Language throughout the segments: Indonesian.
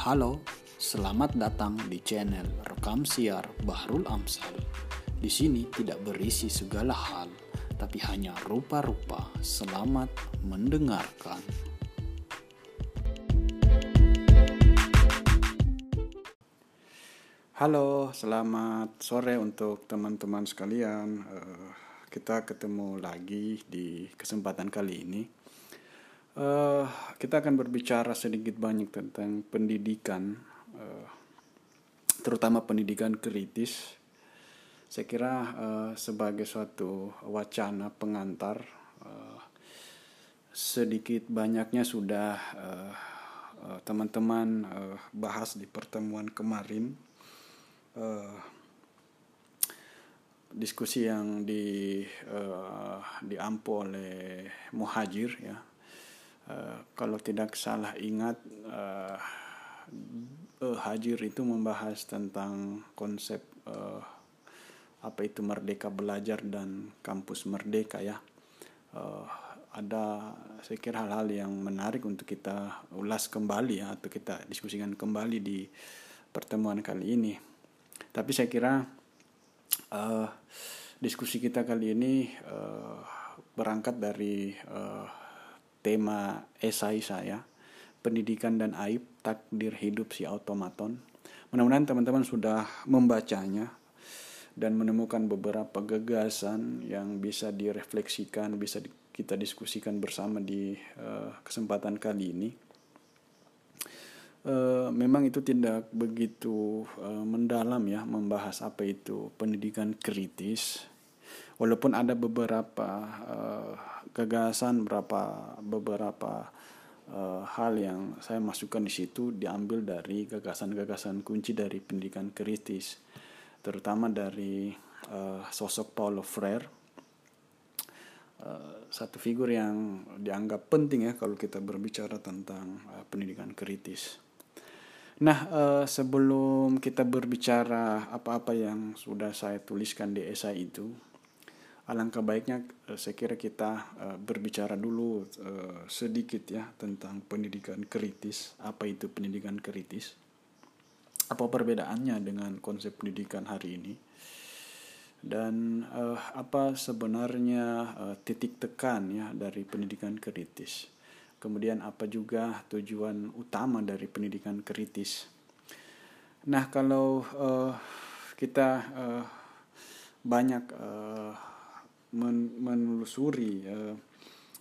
Halo, selamat datang di channel Rekam Siar Bahrul Amsal. Di sini tidak berisi segala hal, tapi hanya rupa-rupa. Selamat mendengarkan. Halo, selamat sore untuk teman-teman sekalian. Uh, kita ketemu lagi di kesempatan kali ini. Uh, kita akan berbicara sedikit banyak tentang pendidikan, uh, terutama pendidikan kritis. Saya kira uh, sebagai suatu wacana pengantar, uh, sedikit banyaknya sudah teman-teman uh, bahas di pertemuan kemarin uh, diskusi yang di uh, diampu oleh Muhajir ya uh, kalau tidak salah ingat uh, uh, Hajir itu membahas tentang konsep uh, apa itu merdeka belajar dan kampus merdeka ya. Uh, ada saya kira hal-hal yang menarik untuk kita ulas kembali ya atau kita diskusikan kembali di pertemuan kali ini. Tapi saya kira uh, diskusi kita kali ini uh, berangkat dari uh, tema esai saya, pendidikan dan aib takdir hidup si automaton. Mudah-mudahan teman-teman sudah membacanya dan menemukan beberapa gagasan yang bisa direfleksikan, bisa kita diskusikan bersama di uh, kesempatan kali ini. Uh, memang itu tidak begitu uh, mendalam ya membahas apa itu pendidikan kritis walaupun ada beberapa uh, gagasan beberapa beberapa uh, hal yang saya masukkan di situ diambil dari gagasan-gagasan kunci dari pendidikan kritis terutama dari uh, sosok Paulo Freire uh, satu figur yang dianggap penting ya kalau kita berbicara tentang uh, pendidikan kritis. Nah, uh, sebelum kita berbicara apa-apa yang sudah saya tuliskan di esai itu, alangkah baiknya uh, saya kira kita uh, berbicara dulu uh, sedikit ya tentang pendidikan kritis. Apa itu pendidikan kritis? Apa perbedaannya dengan konsep pendidikan hari ini? Dan apa sebenarnya titik tekan ya dari pendidikan kritis? kemudian apa juga tujuan utama dari pendidikan kritis. Nah, kalau kita banyak men menelusuri uh,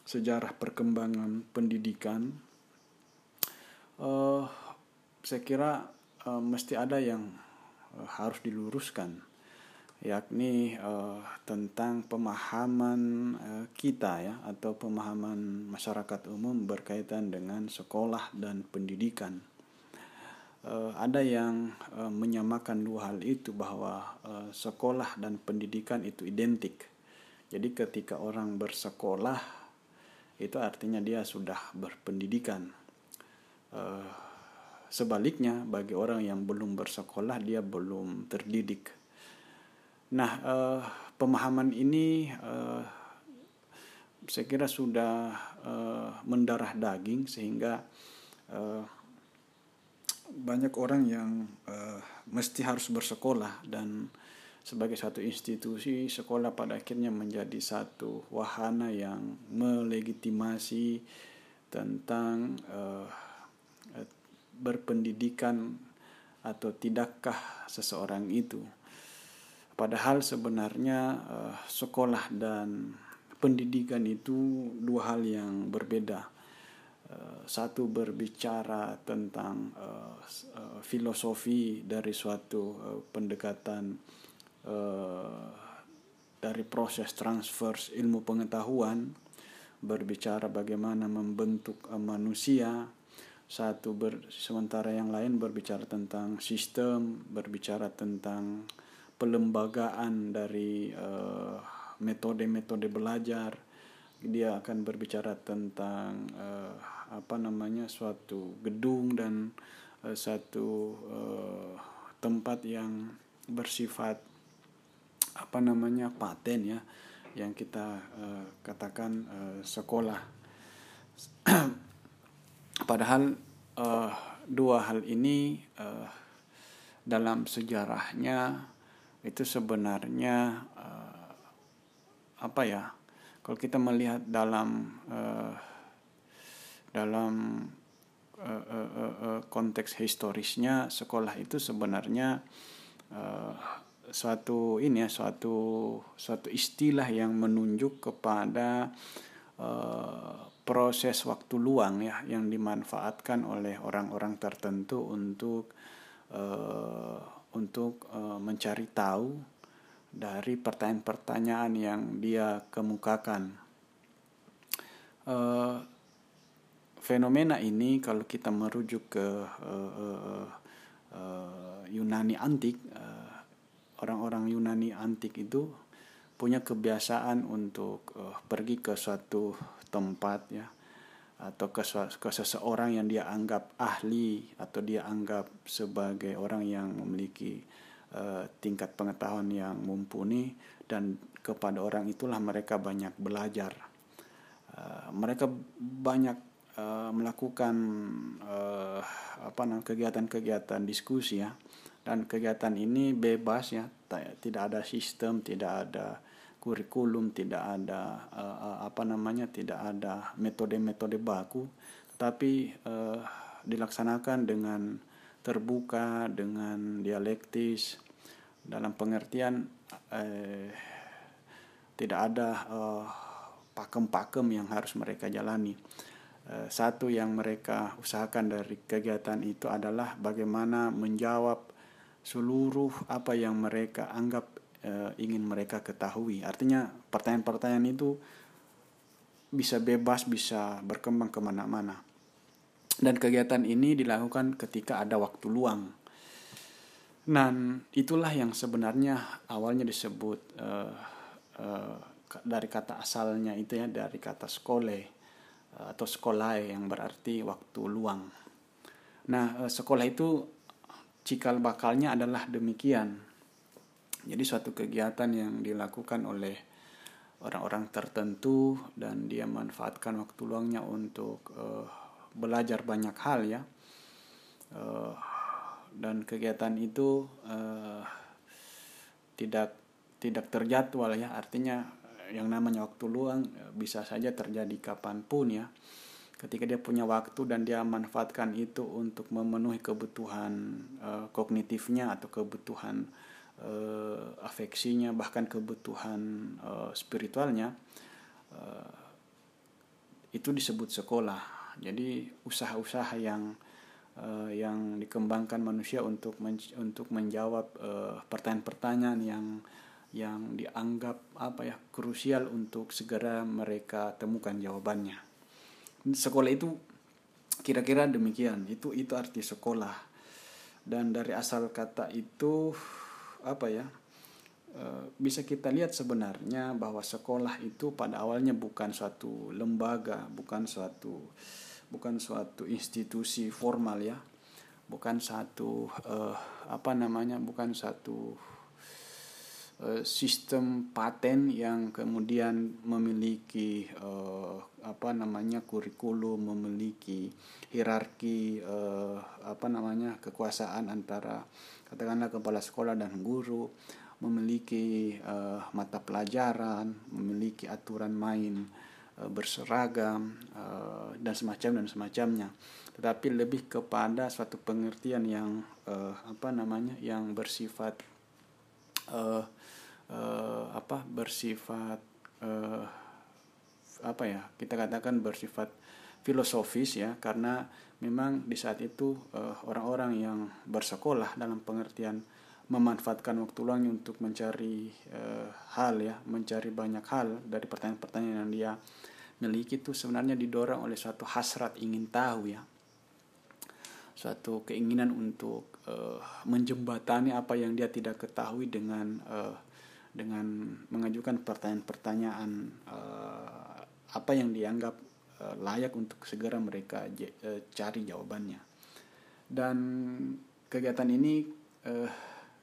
sejarah perkembangan pendidikan, uh, saya kira uh, mesti ada yang uh, harus diluruskan yakni uh, tentang pemahaman uh, kita ya atau pemahaman masyarakat umum berkaitan dengan sekolah dan pendidikan. Uh, ada yang uh, menyamakan dua hal itu bahwa uh, sekolah dan pendidikan itu identik. Jadi ketika orang bersekolah itu artinya dia sudah berpendidikan. Uh, sebaliknya bagi orang yang belum bersekolah dia belum terdidik Nah, uh, pemahaman ini uh, saya kira sudah mendarah daging sehingga banyak orang yang mesti harus bersekolah dan sebagai satu institusi sekolah pada akhirnya menjadi satu wahana yang melegitimasi tentang uh, berpendidikan atau tidakkah seseorang itu Padahal sebenarnya uh, sekolah dan pendidikan itu dua hal yang berbeda. Uh, satu berbicara tentang uh, filosofi dari suatu pendekatan uh, dari proses transfer ilmu pengetahuan, berbicara bagaimana membentuk manusia. Satu ber, sementara yang lain berbicara tentang sistem, berbicara tentang pelembagaan dari uh, metode-metode belajar dia akan berbicara tentang uh, apa namanya suatu gedung dan uh, satu tempat yang bersifat apa namanya paten ya yang kita uh, katakan uh, sekolah. Padahal uh, dua hal ini uh, dalam sejarahnya itu sebenarnya uh, apa ya kalau kita melihat dalam uh, dalam uh, uh, uh, konteks historisnya sekolah itu sebenarnya uh, suatu ini ya suatu suatu istilah yang menunjuk kepada uh, proses waktu luang ya yang dimanfaatkan oleh orang-orang tertentu untuk uh, untuk uh, mencari tahu dari pertanyaan-pertanyaan yang dia kemukakan. Uh, fenomena ini kalau kita merujuk ke uh, uh, Yunani antik, orang-orang Yunani antik itu punya kebiasaan untuk uh, pergi ke suatu tempat ya atau ke, ke seseorang yang dia anggap ahli atau dia anggap sebagai orang yang memiliki uh, tingkat pengetahuan yang mumpuni dan kepada orang itulah mereka banyak belajar. Uh, mereka banyak uh, melakukan uh, apa kegiatan-kegiatan diskusi ya dan kegiatan ini bebas ya tidak ada sistem tidak ada kurikulum tidak ada uh, apa namanya tidak ada metode-metode baku tetapi uh, dilaksanakan dengan terbuka dengan dialektis dalam pengertian eh, tidak ada eh, pakem-pakem yang harus mereka jalani. Eh, satu yang mereka usahakan dari kegiatan itu adalah bagaimana menjawab seluruh apa yang mereka anggap eh, ingin mereka ketahui. Artinya pertanyaan-pertanyaan itu bisa bebas, bisa berkembang ke mana-mana. Dan kegiatan ini dilakukan ketika ada waktu luang. Dan itulah yang sebenarnya awalnya disebut uh, uh, dari kata asalnya itu ya dari kata skole atau sekolah yang berarti waktu luang. Nah sekolah itu cikal bakalnya adalah demikian. Jadi suatu kegiatan yang dilakukan oleh orang-orang tertentu dan dia manfaatkan waktu luangnya untuk uh, belajar banyak hal ya. Uh, dan kegiatan itu uh, tidak tidak terjadwal ya. Artinya yang namanya waktu luang bisa saja terjadi kapan pun ya ketika dia punya waktu dan dia manfaatkan itu untuk memenuhi kebutuhan uh, kognitifnya atau kebutuhan uh, afeksinya bahkan kebutuhan uh, spiritualnya uh, itu disebut sekolah jadi usaha-usaha yang uh, yang dikembangkan manusia untuk men untuk menjawab pertanyaan-pertanyaan yang yang dianggap apa ya krusial untuk segera mereka temukan jawabannya. Sekolah itu kira-kira demikian. Itu itu arti sekolah. Dan dari asal kata itu apa ya? Eh, bisa kita lihat sebenarnya bahwa sekolah itu pada awalnya bukan suatu lembaga, bukan suatu bukan suatu institusi formal ya bukan satu uh, apa namanya bukan satu sistem paten yang kemudian memiliki uh, apa namanya kurikulum memiliki hierarki uh, apa namanya kekuasaan antara katakanlah kepala sekolah dan guru memiliki uh, mata pelajaran memiliki aturan main Eh, berseragam uh, dan semacam dan semacamnya. Tetapi lebih kepada suatu pengertian yang uh, apa namanya yang bersifat uh, uh, apa bersifat uh, apa ya kita katakan bersifat filosofis ya karena memang di saat itu orang-orang uh, yang bersekolah dalam pengertian memanfaatkan waktu luangnya untuk mencari uh, hal ya mencari banyak hal dari pertanyaan-pertanyaan yang dia miliki itu sebenarnya didorong oleh suatu hasrat ingin tahu ya. Suatu keinginan untuk uh, menjembatani apa yang dia tidak ketahui dengan uh, dengan mengajukan pertanyaan-pertanyaan uh, apa yang dianggap uh, layak untuk segera mereka uh, cari jawabannya. Dan kegiatan ini uh,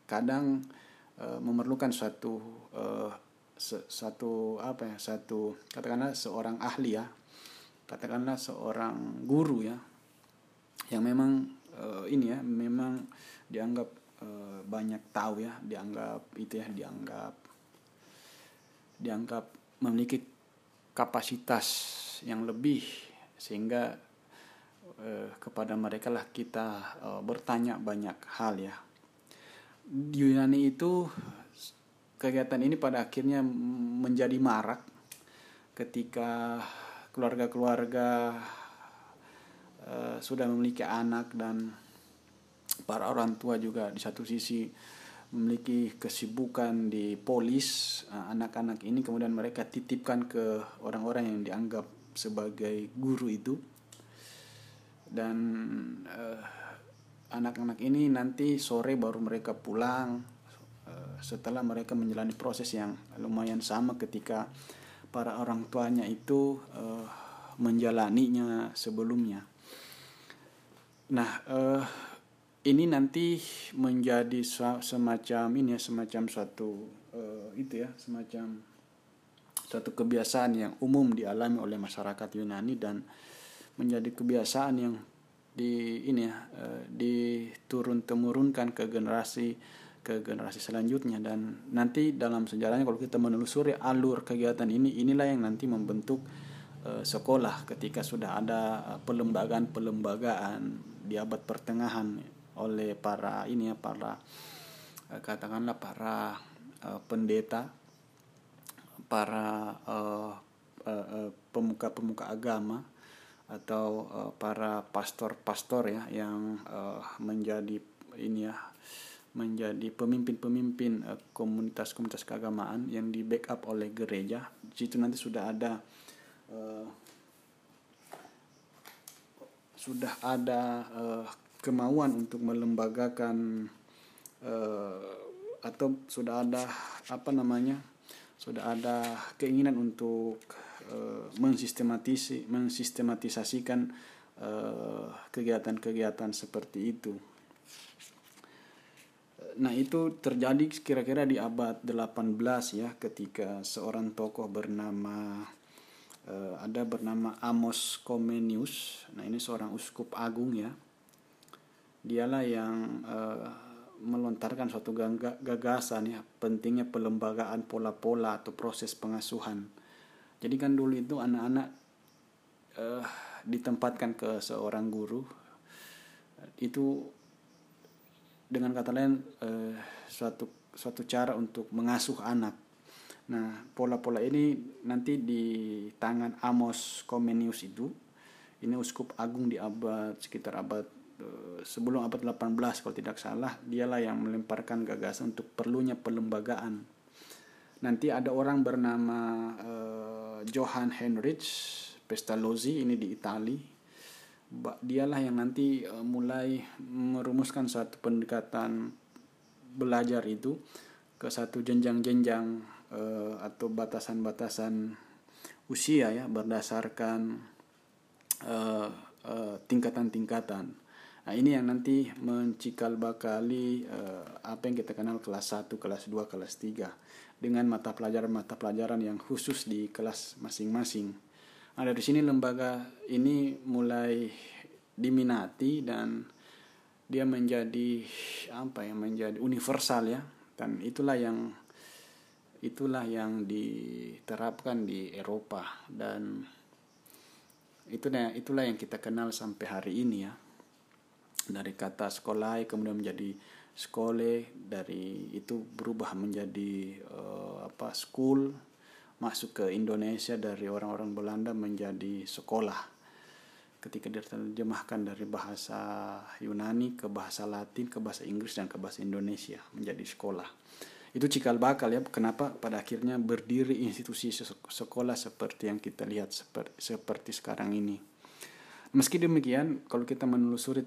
kadang uh, memerlukan suatu uh, satu apa ya satu katakanlah seorang ahli ya katakanlah seorang guru ya yang memang uh, ini ya memang dianggap uh, banyak tahu ya dianggap itu ya dianggap dianggap memiliki kapasitas yang lebih sehingga uh, kepada mereka lah kita uh, bertanya banyak hal ya. Di Yunani itu kegiatan ini pada akhirnya menjadi marak ketika keluarga-keluarga uh, sudah memiliki anak dan para orang tua juga di satu sisi memiliki kesibukan di polis uh, anak-anak ini kemudian mereka titipkan ke orang-orang yang dianggap sebagai guru itu dan uh, anak-anak ini nanti sore baru mereka pulang uh, setelah mereka menjalani proses yang lumayan sama ketika para orang tuanya itu uh, menjalaninya sebelumnya. Nah, uh, ini nanti menjadi semacam ini ya semacam suatu uh, itu ya semacam suatu kebiasaan yang umum dialami oleh masyarakat Yunani dan menjadi kebiasaan yang di ini ya uh, diturun temurunkan ke generasi ke generasi selanjutnya. Dan nanti dalam sejarahnya kalau kita menelusuri alur kegiatan ini inilah yang nanti membentuk uh, sekolah ketika sudah ada pelembagaan-pelembagaan di abad pertengahan oleh para ini ya para uh, katakanlah para uh, pendeta para pemuka-pemuka uh, uh, agama atau uh, para pastor-pastor ya yang uh, menjadi ini ya menjadi pemimpin-pemimpin uh, komunitas-komunitas keagamaan yang di backup oleh gereja. Di situ nanti sudah ada uh, sudah ada uh, kemauan untuk melembagakan uh, atau sudah ada apa namanya sudah ada keinginan untuk uh, mensistematis mensistematisasikan kegiatan kegiatan-kegiatan seperti itu. Nah, itu terjadi kira-kira di abad 18 ya ketika seorang tokoh bernama uh, ada bernama Amos Comenius. Nah, ini seorang uskup agung ya. Dialah yang uh, melontarkan suatu gagasan ya pentingnya pelembagaan pola-pola atau proses pengasuhan jadi kan dulu itu anak-anak uh, ditempatkan ke seorang guru itu dengan kata lain uh, suatu suatu cara untuk mengasuh anak. Nah, pola-pola ini nanti di tangan Amos Comenius itu, ini uskup agung di abad sekitar abad sebelum abad 18 kalau tidak salah, dialah yang melemparkan gagasan untuk perlunya pelembagaan. Nanti ada orang bernama uh, Johann Heinrich Pestalozzi ini di Itali dialah yang nanti uh, mulai merumuskan satu pendekatan belajar itu ke satu jenjang-jenjang uh, atau batasan-batasan usia ya berdasarkan uh, uh, tingkatan-tingkatan. Nah, ini yang nanti mencikal bakali uh, apa yang kita kenal kelas 1, kelas 2, kelas 3 dengan mata pelajaran-mata pelajaran yang khusus di kelas masing-masing. Nah, dari sini lembaga ini mulai diminati dan dia menjadi apa ya menjadi universal ya. Dan itulah yang itulah yang diterapkan di Eropa. Dan itulah itulah yang kita kenal sampai hari ini ya dari kata sekolah kemudian menjadi sekolah dari itu berubah menjadi uh, apa school masuk ke Indonesia dari orang-orang Belanda menjadi sekolah. Ketika diterjemahkan dari bahasa Yunani ke bahasa Latin ke bahasa Inggris dan ke bahasa Indonesia menjadi sekolah. Itu cikal bakal ya kenapa? Pada akhirnya berdiri institusi sekolah seperti yang kita lihat seperti, seperti sekarang ini. Meski demikian kalau kita menelusuri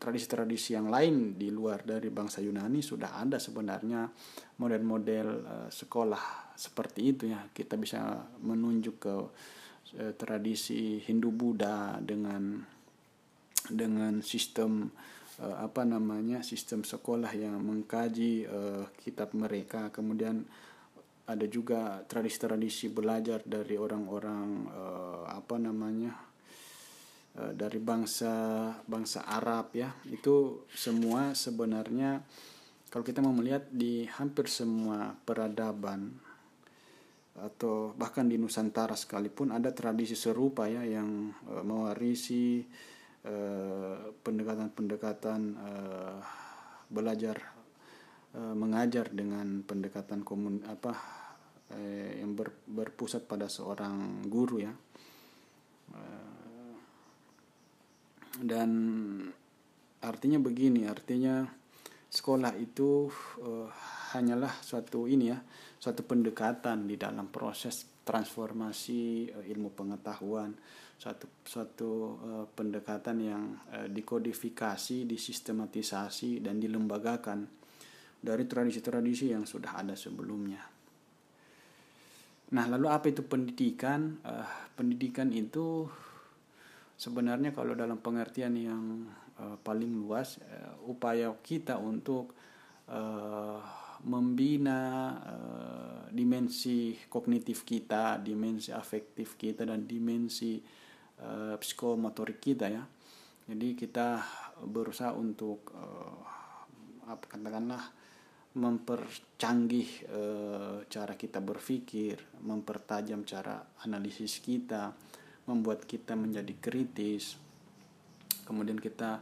tradisi-tradisi yang lain di luar dari bangsa Yunani sudah ada sebenarnya model-model uh, sekolah seperti itu ya. Kita bisa menunjuk ke uh, tradisi Hindu Buddha dengan dengan sistem apa namanya sistem sekolah yang mengkaji kitab mereka. Kemudian ada juga tradisi-tradisi belajar dari orang-orang apa namanya dari bangsa bangsa Arab ya. Itu semua sebenarnya kalau kita mau melihat di hampir semua peradaban atau bahkan di Nusantara sekalipun ada tradisi serupa ya yang uh, mewarisi pendekatan-pendekatan uh, uh, belajar mengajar dengan pendekatan komun apa yang ber, berpusat pada seorang guru ya uh, dan artinya begini artinya sekolah itu uh, hanyalah suatu ini ya suatu pendekatan di dalam proses transformasi uh, ilmu pengetahuan suatu suatu uh, pendekatan yang uh, dikodifikasi, disistematisasi dan dilembagakan dari tradisi-tradisi yang sudah ada sebelumnya. Nah, lalu apa itu pendidikan? Uh, pendidikan itu sebenarnya kalau dalam pengertian yang uh, paling luas uh, upaya kita untuk uh, membina uh, dimensi kognitif kita, dimensi afektif kita dan dimensi uh, psikomotorik kita ya. Jadi kita berusaha untuk uh, apa katakanlah mempercanggih uh, cara kita berpikir, mempertajam cara analisis kita, membuat kita menjadi kritis. Kemudian kita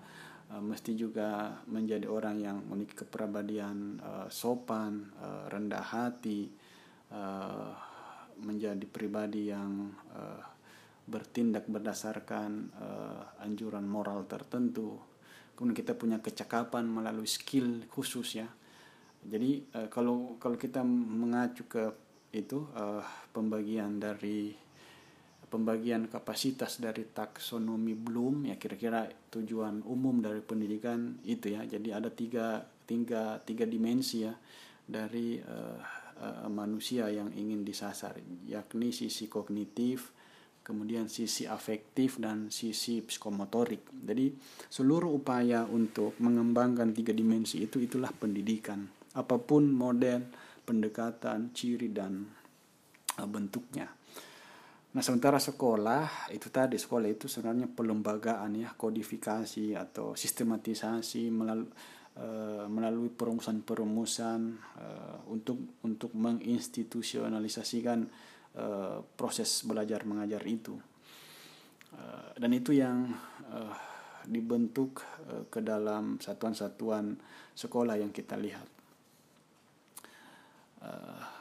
uh, mesti juga menjadi orang yang memiliki kepribadian uh, sopan, uh, rendah hati, uh, menjadi pribadi yang uh, bertindak berdasarkan uh, anjuran moral tertentu. Kemudian kita punya kecakapan melalui skill khusus ya. Jadi uh, kalau kalau kita mengacu ke itu uh, pembagian dari pembagian kapasitas dari taksonomi Bloom ya kira-kira tujuan umum dari pendidikan itu ya. Jadi ada tiga tiga tiga dimensi ya dari uh, uh, manusia yang ingin disasar yakni sisi kognitif, kemudian sisi afektif dan sisi psikomotorik. Jadi seluruh upaya untuk mengembangkan tiga dimensi itu itulah pendidikan. Apa pun model, pendekatan, ciri dan uh, bentuknya. Nah, sementara sekolah itu tadi sekolah itu sebenarnya pelembagaan ya, kodifikasi atau sistematisasi melalui uh, melalui perumusan-perumusan uh, untuk untuk menginstitusionalisasikan uh, proses belajar mengajar itu dan itu yang dibentuk ke dalam satuan-satuan sekolah yang kita lihat. Uh,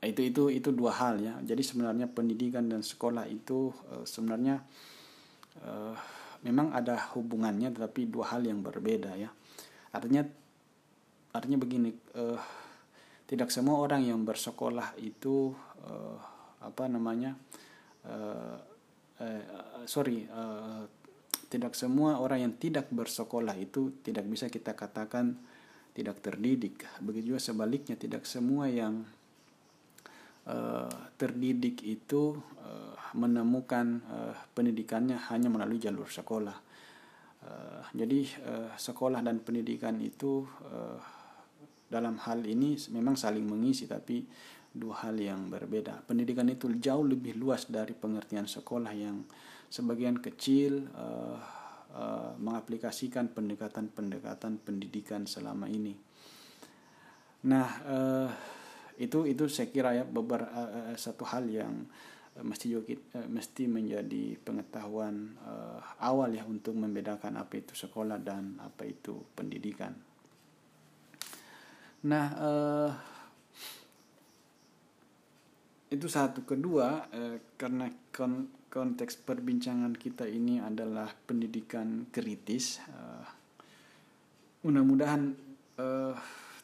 itu itu itu dua hal ya. Jadi sebenarnya pendidikan dan sekolah itu uh, sebenarnya uh, memang ada hubungannya tetapi dua hal yang berbeda ya. Artinya artinya begini uh, tidak semua orang yang bersekolah itu uh, apa namanya uh, uh, sorry uh, tidak semua orang yang tidak bersekolah itu tidak bisa kita katakan tidak terdidik. Begitu juga sebaliknya tidak semua yang uh, terdidik itu uh, menemukan uh, pendidikannya hanya melalui jalur sekolah uh, jadi uh, sekolah dan pendidikan itu uh, dalam hal ini memang saling mengisi tapi dua hal yang berbeda. Pendidikan itu jauh lebih luas dari pengertian sekolah yang sebagian kecil uh, uh, mengaplikasikan pendekatan-pendekatan pendidikan selama ini. Nah, uh, itu itu saya kira ya beberapa uh, satu hal yang uh, mesti juga uh, mesti menjadi pengetahuan uh, awal ya untuk membedakan apa itu sekolah dan apa itu pendidikan. Nah, uh, itu satu kedua eh, karena kon konteks perbincangan kita ini adalah pendidikan kritis eh, mudah-mudahan eh,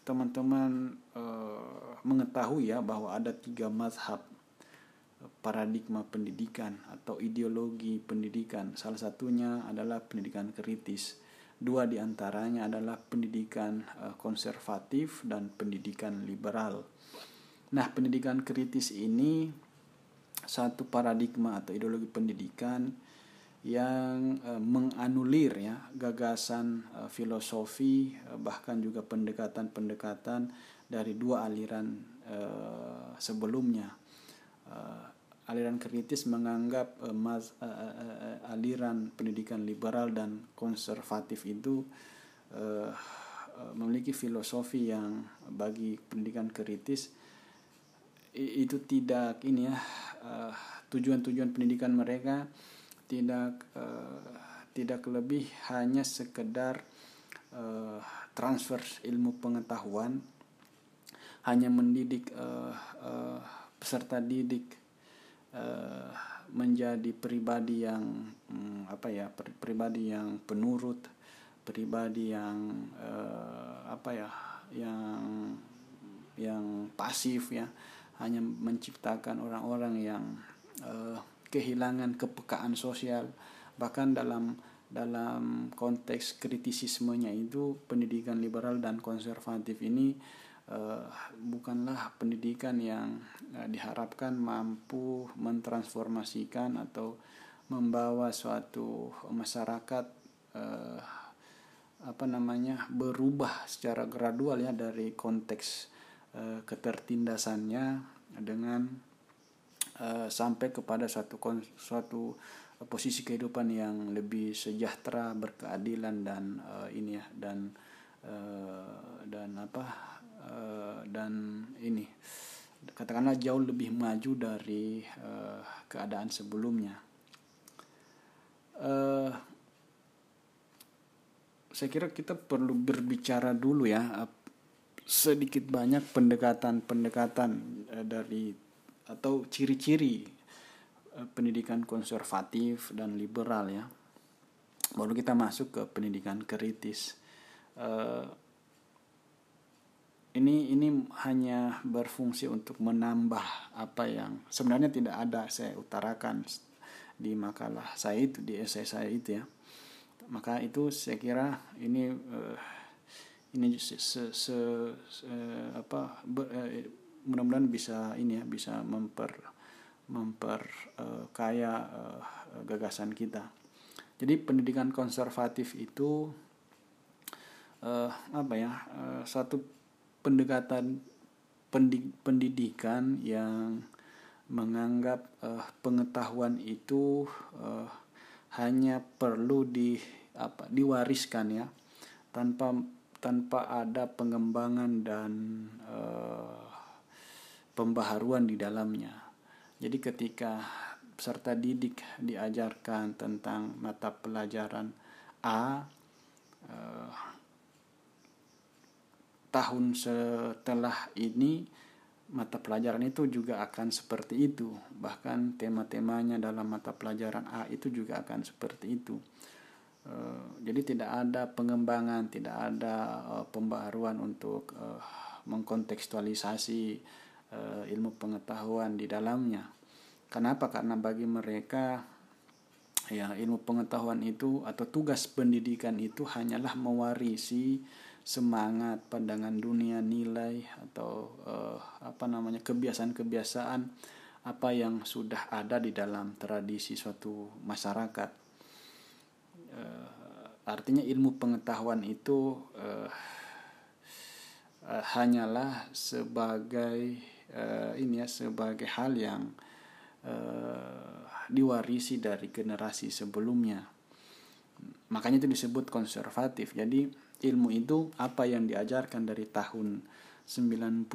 teman-teman eh, mengetahui ya bahwa ada tiga mazhab eh, paradigma pendidikan atau ideologi pendidikan. Salah satunya adalah pendidikan kritis. Dua di antaranya adalah pendidikan eh, konservatif dan pendidikan liberal. Nah, pendidikan kritis ini satu paradigma atau ideologi pendidikan yang e, menganulir ya gagasan e, filosofi bahkan juga pendekatan-pendekatan dari dua aliran e, sebelumnya. E, aliran kritis menganggap uh, mas, uh, uh, uh, aliran pendidikan liberal dan konservatif itu uh, uh, memiliki filosofi yang bagi pendidikan kritis itu tidak ini ya tujuan-tujuan pendidikan mereka tidak uh, tidak lebih hanya sekedar uh, transfer ilmu pengetahuan hanya mendidik uh, uh, peserta didik uh, menjadi pribadi yang um, apa ya pribadi yang penurut pribadi yang uh, apa ya yang yang pasif ya. Hanya menciptakan orang-orang yang uh, kehilangan kepekaan sosial. Bahkan dalam dalam konteks kritisismenya itu pendidikan liberal dan konservatif ini uh, bukanlah pendidikan yang uh, diharapkan mampu mentransformasikan atau membawa suatu masyarakat uh, apa namanya berubah secara gradual ya dari konteks uh, ketertindasannya dengan uh, sampai kepada suatu suatu posisi kehidupan yang lebih sejahtera berkeadilan dan uh, ini ya dan uh, dan apa Eh, dan ini katakanlah jauh lebih maju dari uh, keadaan sebelumnya. Uh, saya kira kita perlu berbicara dulu ya sedikit banyak pendekatan-pendekatan dari atau ciri-ciri pendidikan konservatif dan liberal ya. Baru kita masuk ke pendidikan kritis. Ini ini hanya berfungsi untuk menambah apa yang sebenarnya tidak ada saya utarakan di makalah saya itu di esai saya itu ya. Maka itu saya kira ini uh, ini se, se, se, se apa uh, mudah-mudahan bisa ini ya bisa memper memper uh, kaya uh, gagasan kita. Jadi pendidikan konservatif itu uh, apa ya uh, satu pendekatan pendidikan yang menganggap uh, pengetahuan itu uh, hanya perlu di apa diwariskan ya tanpa tanpa ada pengembangan dan uh, pembaharuan di dalamnya. Jadi ketika peserta didik diajarkan tentang mata pelajaran A uh, tahun setelah ini mata pelajaran itu juga akan seperti itu. Bahkan tema-temanya dalam mata pelajaran A itu juga akan seperti itu. Eh, jadi tidak ada pengembangan tidak ada eh, pembaruan untuk eh, mengkontekstualisasi ilmu pengetahuan di dalamnya. Kenapa? Karena bagi mereka ya ilmu pengetahuan itu atau tugas pendidikan itu hanyalah mewarisi semangat, pandangan dunia, nilai atau uh, apa namanya kebiasaan-kebiasaan apa yang sudah ada di dalam tradisi suatu masyarakat. Uh, artinya ilmu pengetahuan itu uh, uh, hanyalah sebagai uh, ini ya sebagai hal yang diwarisi dari generasi sebelumnya. Makanya itu disebut konservatif. Jadi ilmu itu apa yang diajarkan dari tahun 90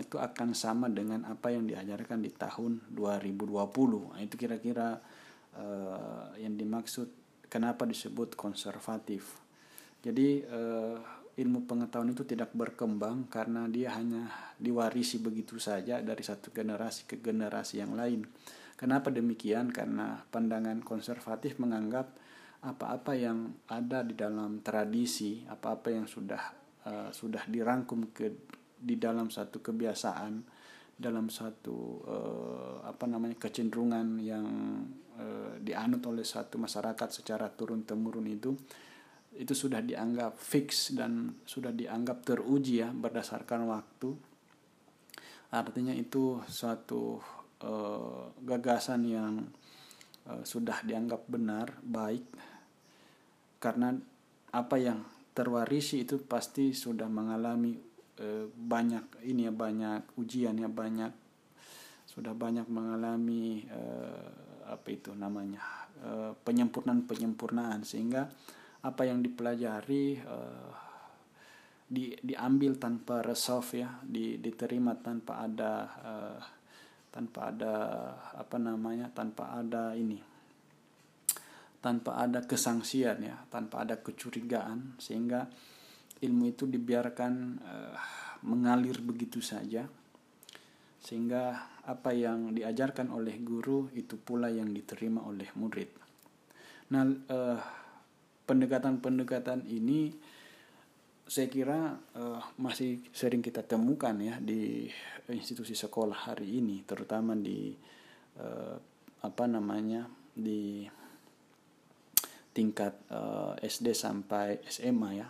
itu akan sama dengan apa yang diajarkan di tahun 2020. Nah, itu kira-kira uh, yang dimaksud kenapa disebut konservatif. Jadi uh, ilmu pengetahuan itu tidak berkembang karena dia hanya diwarisi begitu saja dari satu generasi ke generasi yang lain. Kenapa demikian? Karena pandangan konservatif menganggap apa-apa yang ada di dalam tradisi, apa-apa yang sudah uh, sudah dirangkum ke di dalam satu kebiasaan, dalam satu uh, apa namanya kecenderungan yang uh, dianut oleh satu masyarakat secara turun temurun itu itu sudah dianggap fix dan sudah dianggap teruji ya berdasarkan waktu. Artinya itu suatu uh, gagasan yang sudah dianggap benar, baik karena apa yang terwarisi itu pasti sudah mengalami e, banyak ini ya banyak ujian ya banyak sudah banyak mengalami uh, apa itu namanya uh, penyempurnaan penyempurnaan sehingga apa yang dipelajari uh, di, diambil tanpa resolve ya di, diterima tanpa ada uh, tanpa ada apa namanya tanpa ada ini tanpa ada kesangsian ya tanpa ada kecurigaan sehingga ilmu itu dibiarkan uh, mengalir begitu saja sehingga apa yang diajarkan oleh guru itu pula yang diterima oleh murid. Nah, uh, pendekatan-pendekatan ini saya kira uh, masih sering kita temukan ya di institusi sekolah hari ini, terutama di uh, apa namanya di tingkat uh, SD sampai SMA ya.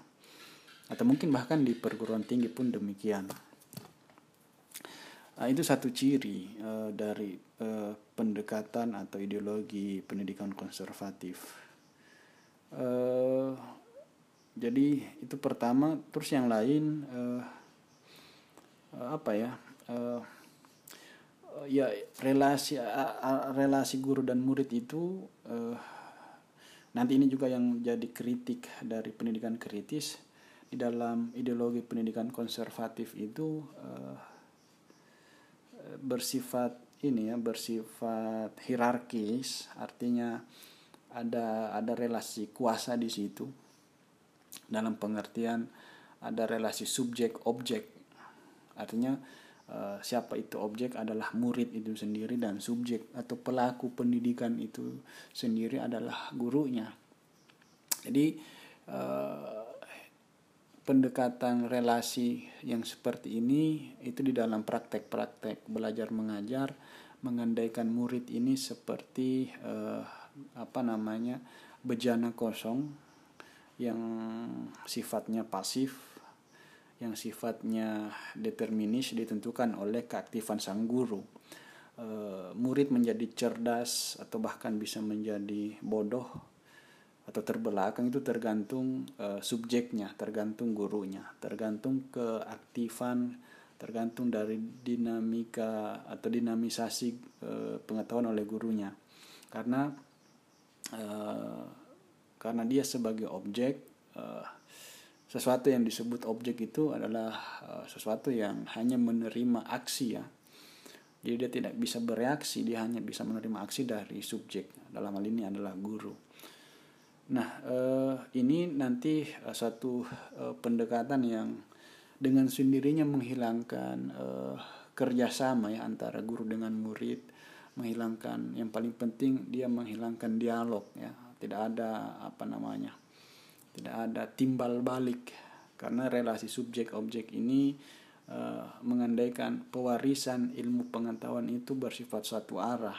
Atau mungkin bahkan di perguruan tinggi pun demikian. Nah, itu satu ciri uh, dari uh, pendekatan atau ideologi pendidikan konservatif. Uh, jadi itu pertama terus yang lain uh, apa ya uh, ya relasi uh, relasi guru dan murid itu uh, Nanti ini juga yang jadi kritik dari pendidikan kritis. Di dalam ideologi pendidikan konservatif itu uh, bersifat ini ya bersifat hierarkis. Artinya ada ada relasi kuasa di situ. Dalam pengertian ada relasi subjek objek artinya uh, siapa itu objek adalah murid itu sendiri dan subjek atau pelaku pendidikan itu sendiri adalah gurunya. Jadi uh, pendekatan relasi yang seperti ini itu di dalam praktek-praktek belajar mengajar mengandaikan murid ini seperti uh, apa namanya bejana kosong yang sifatnya pasif yang sifatnya determinis ditentukan oleh keaktifan sang guru. E, murid menjadi cerdas atau bahkan bisa menjadi bodoh atau terbelakang itu tergantung e, subjeknya, tergantung gurunya, tergantung keaktifan, tergantung dari dinamika atau dinamisasi e, pengetahuan oleh gurunya. Karena karena dia sebagai objek sesuatu yang disebut objek itu adalah uh, sesuatu yang hanya menerima aksi ya. Jadi dia tidak bisa bereaksi dia hanya bisa menerima aksi dari subjek. Dalam hal ini adalah guru. Nah uh, ini nanti uh, suatu uh, pendekatan yang dengan sendirinya menghilangkan kerjasama ya antara guru dengan murid menghilangkan yang paling penting dia menghilangkan dialog ya. Tidak ada apa namanya tidak ada timbal balik. Karena relasi subjek objek ini uh, mengandaikan pewarisan ilmu pengetahuan itu bersifat satu arah.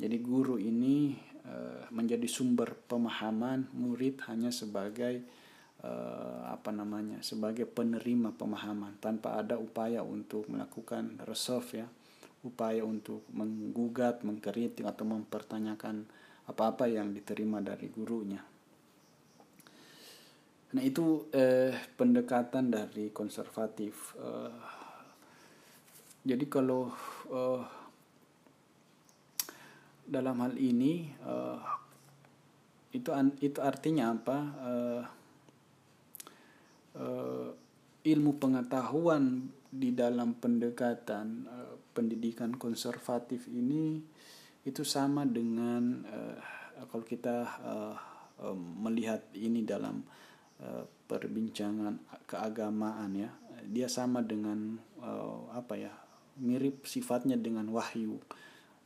Jadi guru ini uh, menjadi sumber pemahaman murid hanya sebagai uh, apa namanya sebagai penerima pemahaman tanpa ada upaya untuk melakukan resolve ya. Upaya untuk menggugat mengkritik atau mempertanyakan apa-apa yang diterima dari gurunya Nah itu eh, pendekatan dari konservatif. Eh, jadi kalau eh, dalam hal ini eh, itu itu artinya apa? Eh, eh, ilmu pengetahuan di dalam pendekatan eh, pendidikan konservatif ini itu sama dengan eh, kalau kita eh, melihat ini dalam Eh, perbincangan keagamaan ya. Dia sama dengan uh, apa ya mirip sifatnya dengan wahyu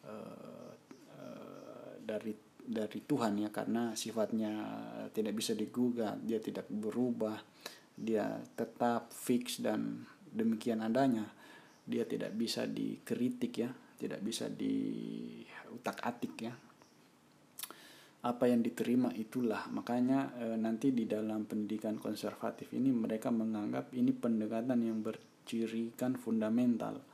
uh, uh, dari dari Tuhan ya karena sifatnya tidak bisa digugat dia tidak berubah dia tetap fix dan demikian adanya. Dia tidak bisa dikritik ya tidak bisa diutak atik ya apa yang diterima itulah. Makanya e, nanti di dalam pendidikan konservatif ini mereka menganggap ini pendekatan yang bercirikan fundamental.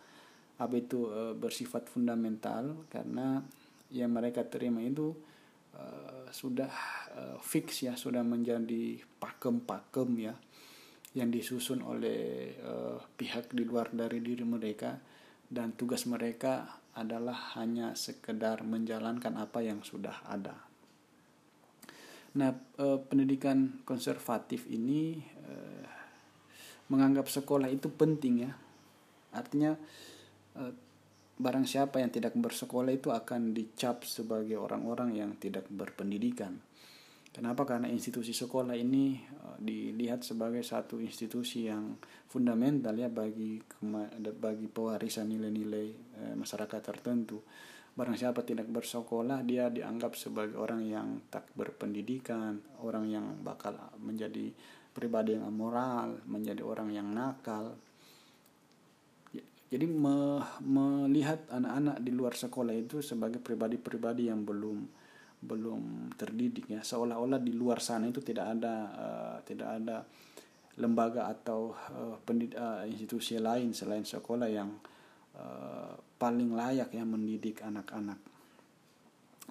Apa itu e, bersifat fundamental? Karena yang mereka terima itu e, sudah e, fix ya sudah menjadi pakem-pakem ya yang disusun oleh e, pihak di luar dari diri mereka. Dan tugas mereka adalah hanya sekedar menjalankan apa yang sudah ada. Nah, eh, pendidikan konservatif ini eh, menganggap sekolah itu penting ya. Artinya eh, barang siapa yang tidak bersekolah itu akan dicap sebagai orang-orang yang tidak berpendidikan. Kenapa? Karena institusi sekolah ini dilihat sebagai satu institusi yang fundamental ya bagi bagi pewarisan nilai-nilai masyarakat tertentu. Barang siapa tidak bersekolah, dia dianggap sebagai orang yang tak berpendidikan, orang yang bakal menjadi pribadi yang amoral, menjadi orang yang nakal. Jadi me, melihat anak-anak di luar sekolah itu sebagai pribadi-pribadi yang belum belum terdidik ya seolah-olah di luar sana itu tidak ada uh, tidak ada lembaga atau uh, uh, institusi lain selain sekolah yang uh, paling layak ya mendidik anak-anak.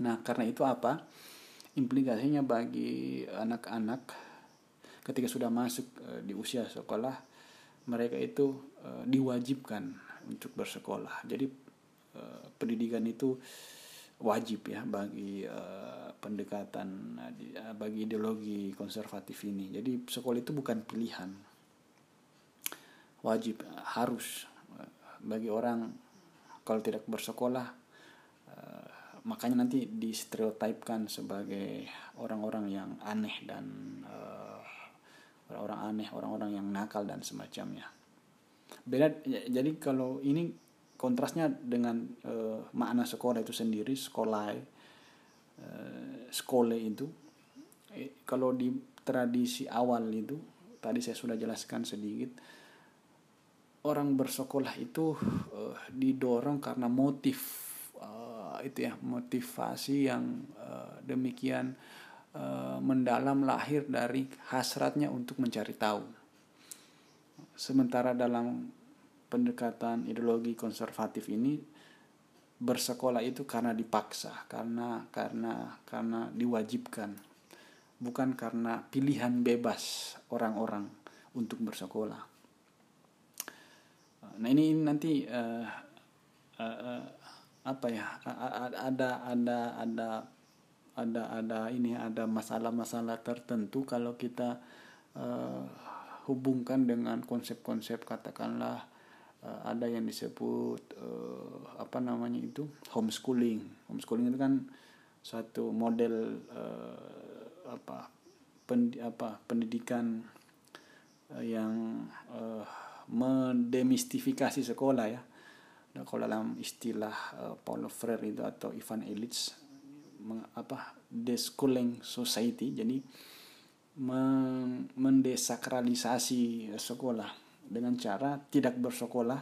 Nah karena itu apa implikasinya bagi anak-anak ketika sudah masuk uh, di usia sekolah mereka itu uh, diwajibkan untuk bersekolah. Jadi uh, pendidikan itu wajib ya bagi pendekatan bagi ideologi konservatif ini. Jadi sekolah itu bukan pilihan. Wajib harus bagi orang kalau tidak bersekolah uh, makanya nanti distereotipkan sebagai orang-orang yang aneh dan orang-orang uh, aneh, orang-orang yang nakal dan semacamnya. Beda jadi kalau ini kontrasnya dengan uh, makna sekolah itu sendiri sekolah uh, sekolah itu kalau di tradisi awal itu tadi saya sudah jelaskan sedikit orang bersekolah itu uh, didorong karena motif uh, itu ya motivasi yang uh, demikian uh, mendalam lahir dari hasratnya untuk mencari tahu sementara dalam pendekatan ideologi konservatif ini bersekolah itu karena dipaksa, karena karena karena diwajibkan, bukan karena pilihan bebas orang-orang untuk bersekolah. Nah ini nanti uh, uh, uh, apa ya ada ada ada ada ada ini ada masalah-masalah tertentu kalau kita uh, hubungkan dengan konsep-konsep katakanlah uh, ada yang disebut uh, apa namanya itu homeschooling. Homeschooling itu kan suatu model uh, apa pen, apa pendidikan uh, yang uh, mendemistifikasi sekolah ya. Nah, kalau dalam istilah uh, Paulo Freire itu atau Ivan Illich meng, apa deschooling society jadi mendesakralisasi sekolah dengan cara tidak bersekolah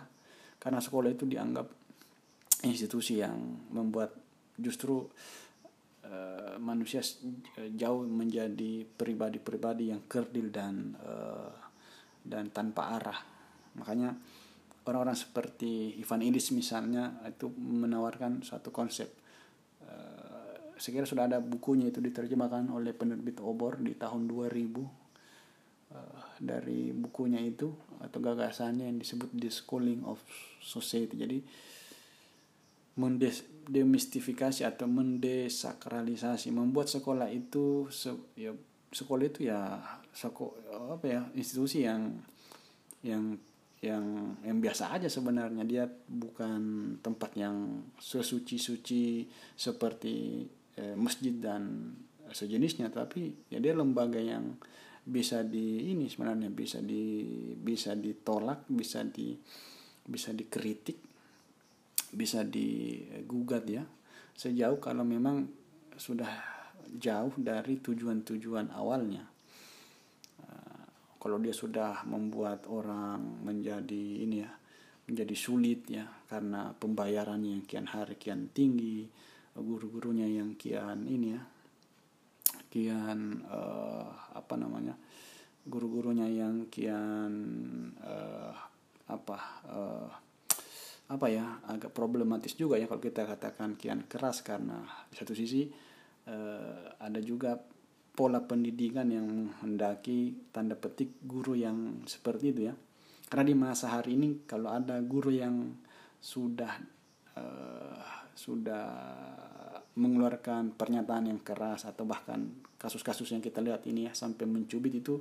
karena sekolah itu dianggap institusi yang membuat justru uh, manusia jauh menjadi pribadi-pribadi yang kerdil dan uh, dan tanpa arah makanya orang-orang seperti Ivan Illich misalnya itu menawarkan suatu konsep. Saya kira sudah ada bukunya itu diterjemahkan oleh penerbit Obor di tahun 2000 uh, dari bukunya itu atau gagasannya yang disebut the schooling of society. Jadi mendemistifikasi atau mendesakralisasi membuat sekolah itu se, ya sekolah itu ya seko, apa ya institusi yang yang yang yang biasa aja sebenarnya. Dia bukan tempat yang sesuci-suci seperti eh, masjid dan sejenisnya tapi ya dia lembaga yang bisa di ini sebenarnya bisa di bisa ditolak bisa di bisa dikritik bisa digugat ya. Sejauh kalau memang sudah jauh dari tujuan-tujuan awalnya kalau dia sudah membuat orang menjadi ini ya menjadi sulit ya karena pembayaran yang kian hari kian tinggi guru-gurunya yang kian ini ya kian uh, apa namanya guru-gurunya yang kian uh, apa uh, apa ya agak problematis juga ya kalau kita katakan kian keras karena di satu sisi uh, ada juga pola pendidikan yang menghendaki tanda petik guru yang seperti itu ya karena di masa hari ini kalau ada guru yang sudah uh, sudah mengeluarkan pernyataan yang keras atau bahkan kasus-kasus yang kita lihat ini ya sampai mencubit itu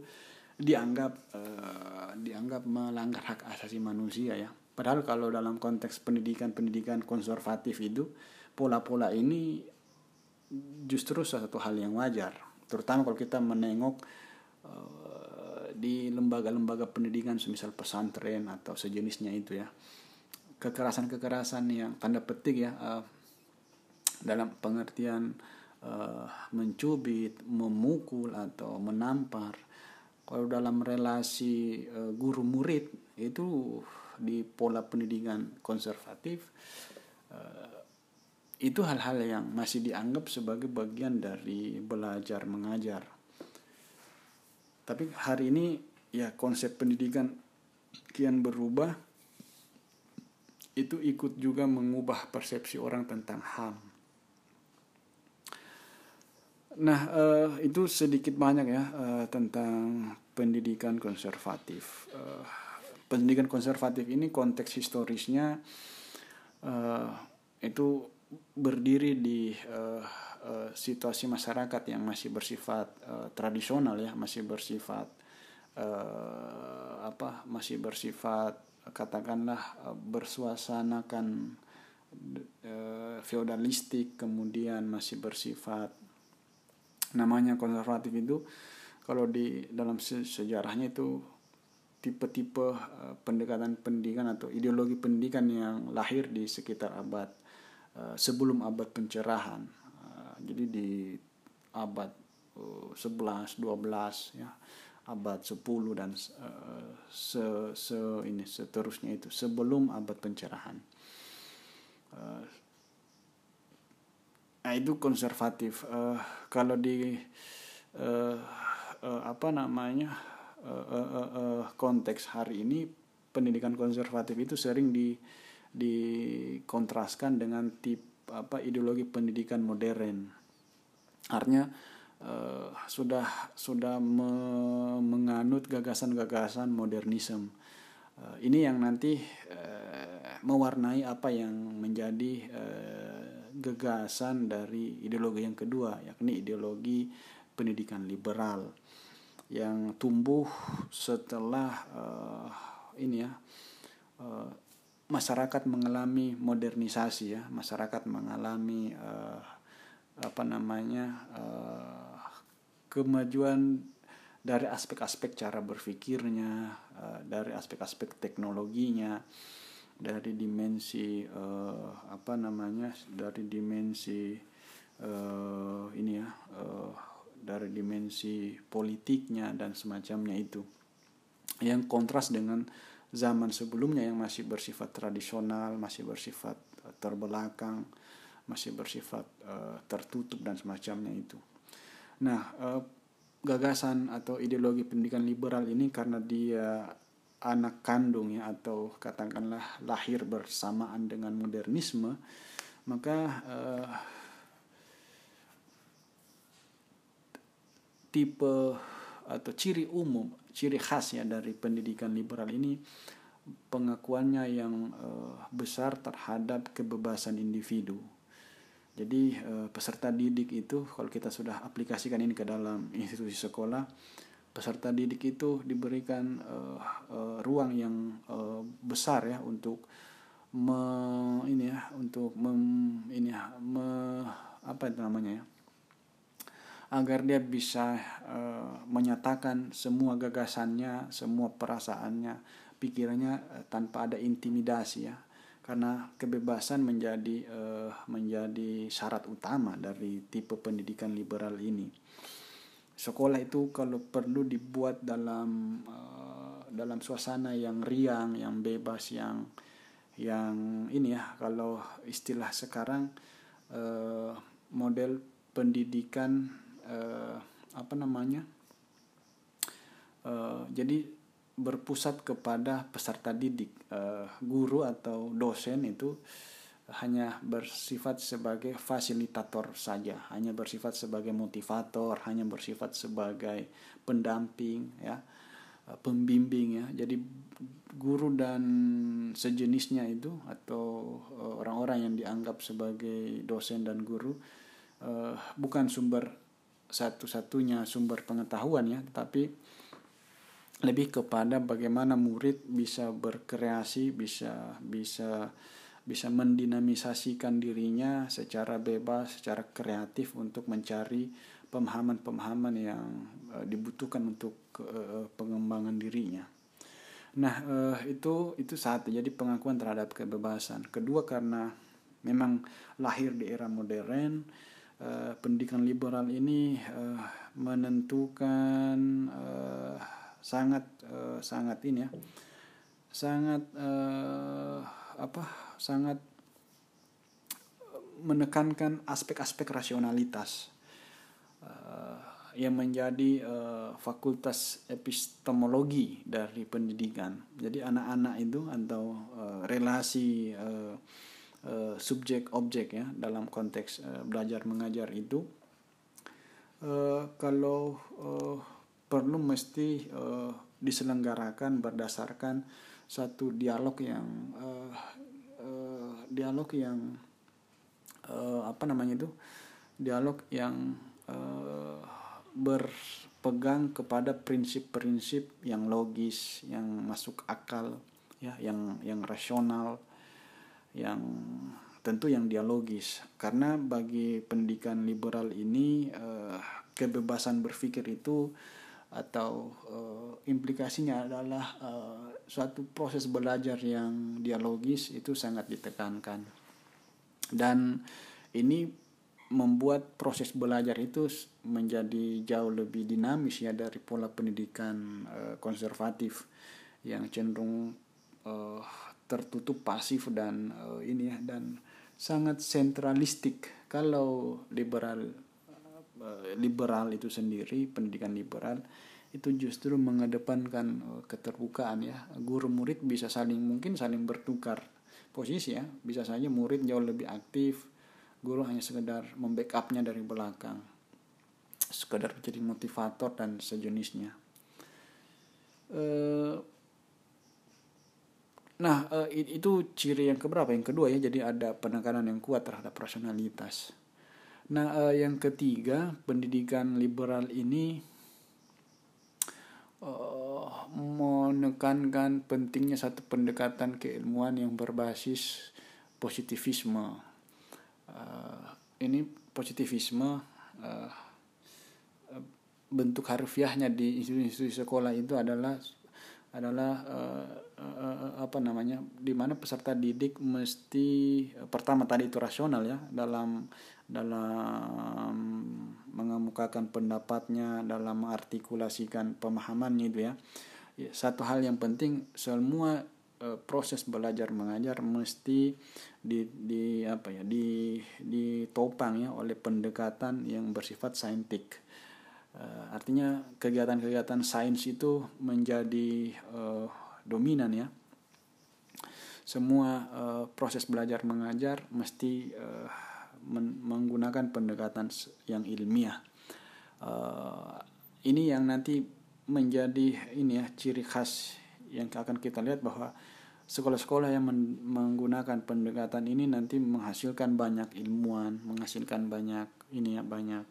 dianggap uh, dianggap melanggar hak asasi manusia ya. Padahal kalau dalam konteks pendidikan-pendidikan konservatif itu pola-pola ini justru satu hal yang wajar. Terutama kalau kita menengok uh, di lembaga-lembaga pendidikan semisal pesantren atau sejenisnya itu ya. Kekerasan-kekerasan yang tanda petik ya uh, dalam pengertian uh, mencubit, memukul atau menampar. Kalau dalam relasi guru murid itu di pola pendidikan konservatif itu hal-hal yang masih dianggap sebagai bagian dari belajar mengajar. Tapi hari ini ya konsep pendidikan kian berubah itu ikut juga mengubah persepsi orang tentang HAM. Nah, uh, itu sedikit banyak ya uh, tentang pendidikan konservatif. Uh, pendidikan konservatif ini konteks historisnya uh, itu berdiri di uh, uh, situasi masyarakat yang masih bersifat uh, tradisional ya, masih bersifat uh, apa? Masih bersifat katakanlah uh, bersuasanakan uh, feodalistik, kemudian masih bersifat namanya konservatif itu kalau di dalam sejarahnya itu tipe-tipe uh, pendekatan pendidikan atau ideologi pendidikan yang lahir di sekitar abad sebelum abad pencerahan. Uh, jadi di abad uh, 11, 12 ya, abad 10 dan se, se ini seterusnya itu sebelum abad pencerahan. Nah itu konservatif. Kalau di apa namanya konteks hari ini pendidikan konservatif itu sering di dikontraskan dengan tip apa ideologi pendidikan modern. Artinya uh, sudah sudah me, menganut gagasan-gagasan modernisme. Uh, ini yang nanti uh, mewarnai apa yang menjadi gagasan dari ideologi yang kedua yakni ideologi pendidikan liberal yang tumbuh setelah uh, ini ya uh, masyarakat mengalami modernisasi ya masyarakat mengalami uh, apa namanya uh, kemajuan dari aspek-aspek cara berpikirnya uh, dari aspek-aspek teknologinya dari dimensi uh, apa namanya dari dimensi uh, ini ya uh, dari dimensi politiknya dan semacamnya itu. Yang kontras dengan zaman sebelumnya yang masih bersifat tradisional masih bersifat terbelakang masih bersifat uh, tertutup dan semacamnya itu. Nah uh, gagasan atau ideologi pendidikan liberal ini karena dia anak kandung ya atau katakanlah lahir bersamaan dengan modernisme maka uh, tipe atau ciri umum ciri khas ya dari pendidikan liberal ini pengakuannya yang uh, besar terhadap kebebasan individu. Jadi uh, peserta didik itu kalau kita sudah aplikasikan ini ke dalam institusi sekolah peserta didik itu diberikan uh, uh, ruang yang uh, besar ya untuk me, ini ya untuk mem, ini ya me, apa itu namanya ya agar dia bisa uh, menyatakan semua gagasannya semua perasaannya pikirannya uh, tanpa ada intimidasi ya. Karena kebebasan menjadi uh, menjadi syarat utama dari tipe pendidikan liberal ini. Sekolah itu kalau perlu dibuat dalam uh, dalam suasana yang riang, yang bebas, yang yang ini ya kalau istilah sekarang model pendidikan uh, apa namanya uh, jadi berpusat kepada peserta didik uh, guru atau dosen itu hanya bersifat sebagai fasilitator saja, hanya bersifat sebagai motivator, hanya bersifat sebagai pendamping ya. pembimbing ya jadi guru dan sejenisnya itu atau orang-orang yang dianggap sebagai dosen dan guru bukan sumber satu-satunya sumber pengetahuan ya tapi lebih kepada bagaimana murid bisa berkreasi bisa bisa bisa mendinamisasikan dirinya secara bebas secara kreatif untuk mencari pemahaman-pemahaman yang uh, dibutuhkan untuk uh, pengembangan dirinya. Nah uh, itu itu satu jadi pengakuan terhadap kebebasan. Kedua karena memang lahir di era modern uh, pendidikan liberal ini uh, menentukan uh, sangat uh, sangat ini ya sangat uh, apa sangat menekankan aspek-aspek rasionalitas uh, yang menjadi uh, fakultas epistemologi dari pendidikan. Jadi anak-anak itu atau uh, relasi uh, uh, subjek objek ya dalam konteks uh, belajar mengajar itu. Uh, kalau uh, perlu mesti uh, diselenggarakan berdasarkan satu dialog yang uh, uh, dialog yang uh, apa namanya itu? Dialog yang uh, berpegang kepada prinsip-prinsip yang logis yang masuk akal ya yang yang rasional yang tentu yang dialogis. Karena bagi pendidikan liberal ini uh, kebebasan berpikir itu atau uh, implikasinya adalah uh, suatu proses belajar yang dialogis itu sangat ditekankan. Dan ini membuat proses belajar itu menjadi jauh lebih dinamis ya dari pola pendidikan uh, konservatif yang cenderung uh, tertutup pasif dan uh, ini ya dan sangat sentralistik. Kalau liberal Eh, liberal itu sendiri pendidikan liberal itu justru mengedepankan eh, keterbukaan ya. Guru murid bisa saling mungkin saling bertukar posisi ya. Bisa saja murid jauh lebih aktif guru hanya sekedar membackupnya dari belakang sekedar menjadi motivator dan sejenisnya nah itu ciri yang keberapa yang kedua ya jadi ada penekanan yang kuat terhadap rasionalitas Nah, uh, yang ketiga, pendidikan liberal ini uh, menekankan pentingnya satu pendekatan keilmuan yang berbasis positivisme. Ini positivisme bentuk harfiahnya di institusi sekolah itu adalah adalah uh, uh, apa namanya di mana peserta didik mesti uh, pertama tadi itu rasional ya dalam dalam mengemukakan pendapatnya dalam mengartikulasikan pemahamannya itu ya. ya satu hal yang penting semua e, proses belajar mengajar mesti di, di apa ya di ditopang ya oleh pendekatan yang bersifat saintik e, artinya kegiatan-kegiatan sains itu menjadi e, dominan ya semua e, proses belajar mengajar mesti e, menggunakan pendekatan yang ilmiah. Uh, ini yang nanti menjadi ini ya ciri khas yang akan kita lihat bahwa sekolah-sekolah yang menggunakan pendekatan ini nanti menghasilkan banyak ilmuwan, menghasilkan banyak ini ya banyak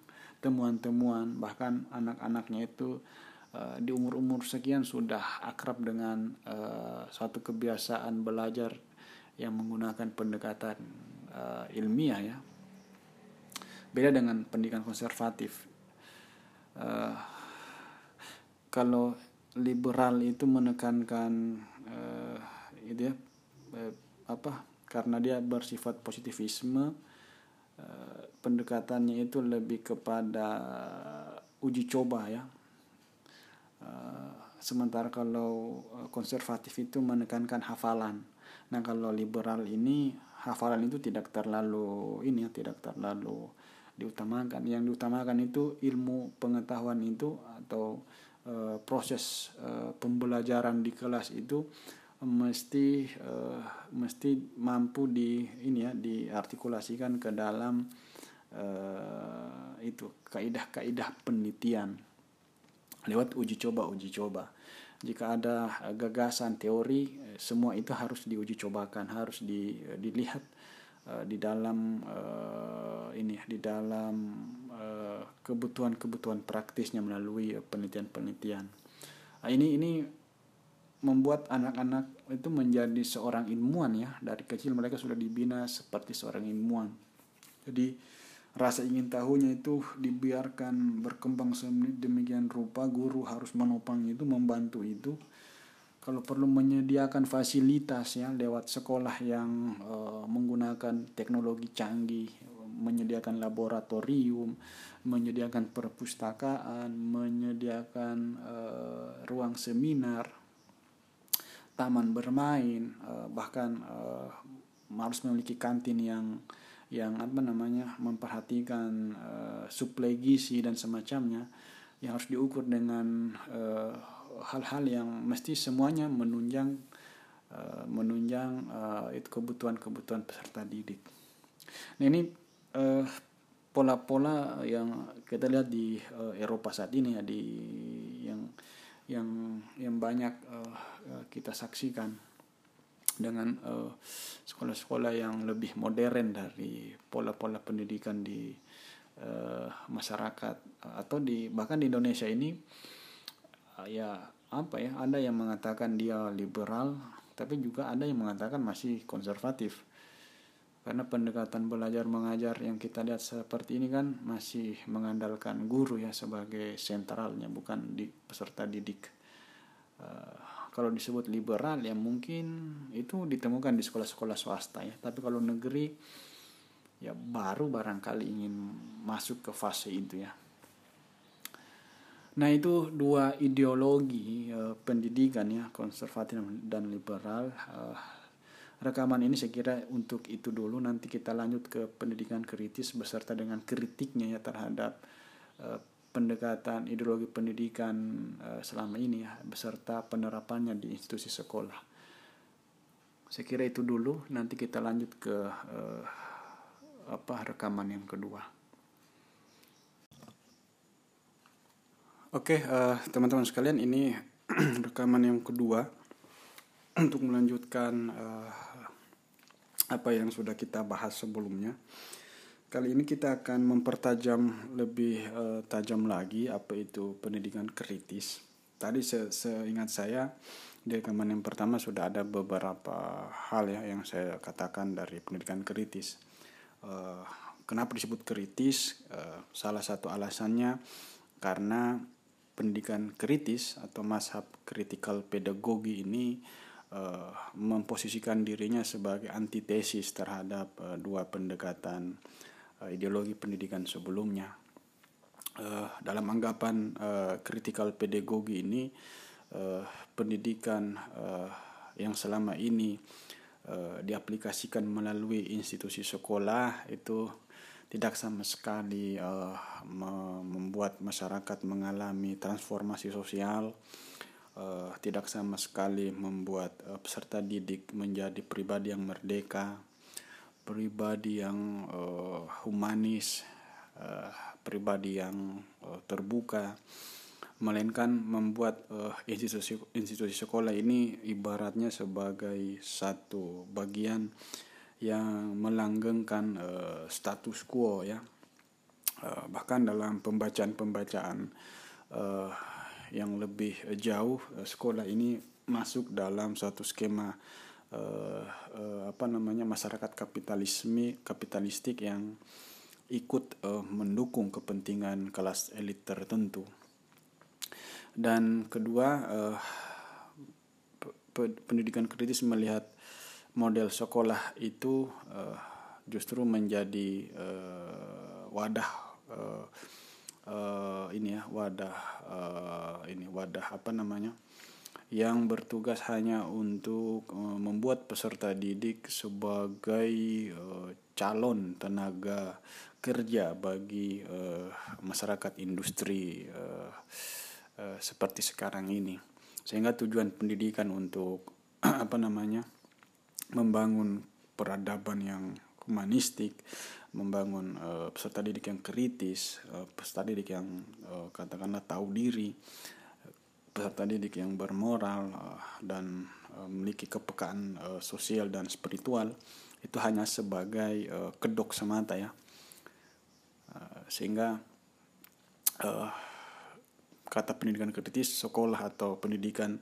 temuan-temuan bahkan anak-anaknya itu uh, di umur-umur sekian sudah akrab dengan uh, suatu kebiasaan belajar yang menggunakan pendekatan uh, ilmiah ya. Beda dengan pendidikan konservatif. Uh, kalau liberal itu menekankan uh, itu ya uh, apa karena dia bersifat positivisme pendekatannya itu lebih kepada uji coba ya. Uh, sementara kalau konservatif itu menekankan hafalan. Nah kalau liberal ini hafalan itu tidak terlalu ini ya tidak terlalu diutamakan. Yang diutamakan itu ilmu pengetahuan itu atau e, proses e, pembelajaran di kelas itu mesti e, mesti mampu di ini ya diartikulasikan ke dalam e, itu kaidah-kaidah penelitian. Lewat uji coba uji coba. Jika ada gagasan teori semua itu harus diuji cobakan harus di, dilihat di dalam ini di dalam kebutuhan-kebutuhan praktisnya melalui penelitian-penelitian. Nah, ini ini membuat anak-anak itu menjadi seorang ilmuwan ya. Dari kecil mereka sudah dibina seperti seorang ilmuwan. Jadi rasa ingin tahunya itu dibiarkan berkembang demikian rupa guru harus menopang itu membantu itu. Kalau perlu menyediakan fasilitas ya lewat sekolah yang uh, menggunakan teknologi canggih menyediakan laboratorium menyediakan perpustakaan menyediakan uh, ruang seminar taman bermain uh, bahkan uh, harus memiliki kantin yang yang apa namanya memperhatikan uh, suplai gizi dan semacamnya yang harus diukur dengan hal-hal uh, yang mesti semuanya menunjang uh, menunjang uh, itu kebutuhan-kebutuhan peserta didik. Nah ini pola-pola uh, yang kita lihat di uh, Eropa saat ini ya di yang yang yang banyak uh, kita saksikan dengan sekolah-sekolah uh, yang lebih modern dari pola-pola pendidikan di uh, masyarakat atau di bahkan di Indonesia ini uh, ya apa ya ada yang mengatakan dia liberal tapi juga ada yang mengatakan masih konservatif karena pendekatan belajar mengajar yang kita lihat seperti ini kan masih mengandalkan guru ya sebagai sentralnya bukan di peserta didik. Uh, kalau disebut liberal ya mungkin itu ditemukan di sekolah-sekolah swasta ya. Tapi kalau negeri ya baru barangkali ingin masuk ke fase itu ya. Nah itu dua ideologi uh, pendidikan ya konservatif dan liberal. Uh, rekaman ini saya kira untuk itu dulu nanti kita lanjut ke pendidikan kritis beserta dengan kritiknya ya terhadap uh, pendekatan ideologi pendidikan uh, selama ini ya beserta penerapannya di institusi sekolah. Saya kira itu dulu nanti kita lanjut ke uh, apa rekaman yang kedua. Oke, uh, teman-teman sekalian ini rekaman yang kedua untuk melanjutkan uh, apa yang sudah kita bahas sebelumnya. Kali ini kita akan mempertajam lebih uh, tajam lagi apa itu pendidikan kritis. Tadi se seingat saya di rekaman yang pertama sudah ada beberapa hal ya yang saya katakan dari pendidikan kritis. Uh, kenapa disebut kritis? Uh, salah satu alasannya karena pendidikan kritis atau mashab critical pedagogi ini uh, memposisikan dirinya sebagai antitesis terhadap uh, dua pendekatan uh, ideologi pendidikan sebelumnya. Uh, dalam anggapan uh, pedagogi ini, uh, pendidikan uh, yang selama ini uh, diaplikasikan melalui institusi sekolah itu tidak sama sekali uh, membuat masyarakat mengalami transformasi sosial, uh, tidak sama sekali membuat uh, peserta didik menjadi pribadi yang merdeka, pribadi yang uh, humanis, uh, pribadi yang uh, terbuka, melainkan membuat uh, institusi institusi sekolah ini ibaratnya sebagai satu bagian yang melanggengkan uh, status quo ya. Uh, bahkan dalam pembacaan-pembacaan uh, yang lebih jauh eh, sekolah ini masuk dalam suatu skema uh, uh, apa namanya masyarakat kapitalisme kapitalistik yang ikut uh, mendukung kepentingan kelas elit tertentu. Dan kedua pendidikan kritis melihat model sekolah itu uh, justru menjadi uh, wadah uh, uh, ini ya wadah uh, ini wadah apa namanya yang bertugas hanya untuk uh, membuat peserta didik sebagai uh, calon tenaga kerja bagi uh, masyarakat industri uh, uh, seperti sekarang ini. Sehingga tujuan pendidikan untuk apa namanya membangun peradaban yang humanistik membangun uh, peserta didik yang kritis, uh, peserta didik yang uh, katakanlah tahu diri, peserta didik yang bermoral uh, dan uh, memiliki kepekaan uh, sosial dan spiritual itu hanya sebagai uh, kedok semata ya. Uh, sehingga uh, kata pendidikan kritis sekolah atau pendidikan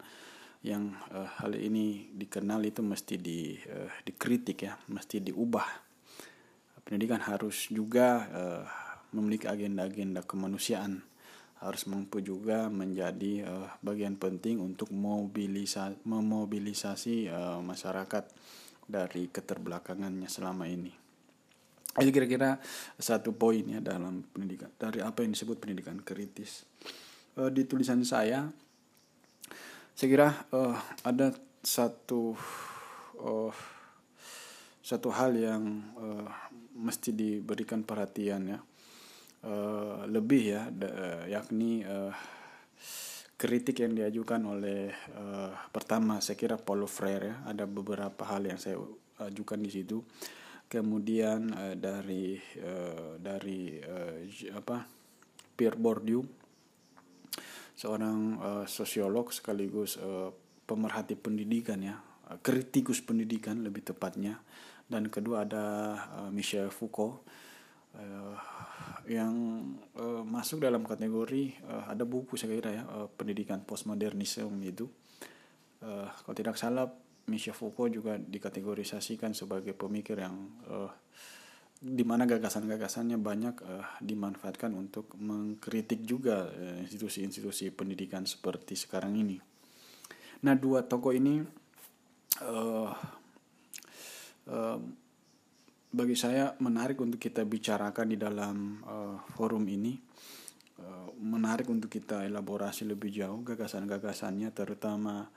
yang uh, hal ini dikenal itu mesti di uh, dikritik ya mesti diubah pendidikan harus juga uh, memiliki agenda-agenda kemanusiaan harus mampu juga menjadi uh, bagian penting untuk mobilisa memobilisasi uh, masyarakat dari keterbelakangannya selama ini. Itu kira-kira satu poin ya dalam pendidikan dari apa yang disebut pendidikan kritis. Uh, di tulisan saya, saya kira uh, ada satu uh, satu hal yang uh, mesti diberikan perhatian ya. Uh, lebih ya uh, yakni uh, kritik yang diajukan oleh uh, pertama saya kira Paulo Freire ya ada beberapa hal yang saya ajukan di situ. Kemudian uh, dari uh, dari uh, apa Pierre Bourdieu seorang uh, sosiolog sekaligus uh, pemerhati pendidikan ya kritikus pendidikan lebih tepatnya dan kedua ada uh, Michel Foucault uh, yang uh, masuk dalam kategori uh, ada buku saya kira ya uh, pendidikan postmodernisme itu uh, kalau tidak salah Michel Foucault juga dikategorisasikan sebagai pemikir yang uh, di mana gagasan-gagasannya banyak uh, dimanfaatkan untuk mengkritik juga institusi-institusi uh, pendidikan seperti sekarang ini. Nah dua tokoh ini uh, bagi saya menarik untuk kita bicarakan di dalam uh, forum ini. Uh, menarik untuk kita elaborasi lebih jauh gagasan-gagasannya terutama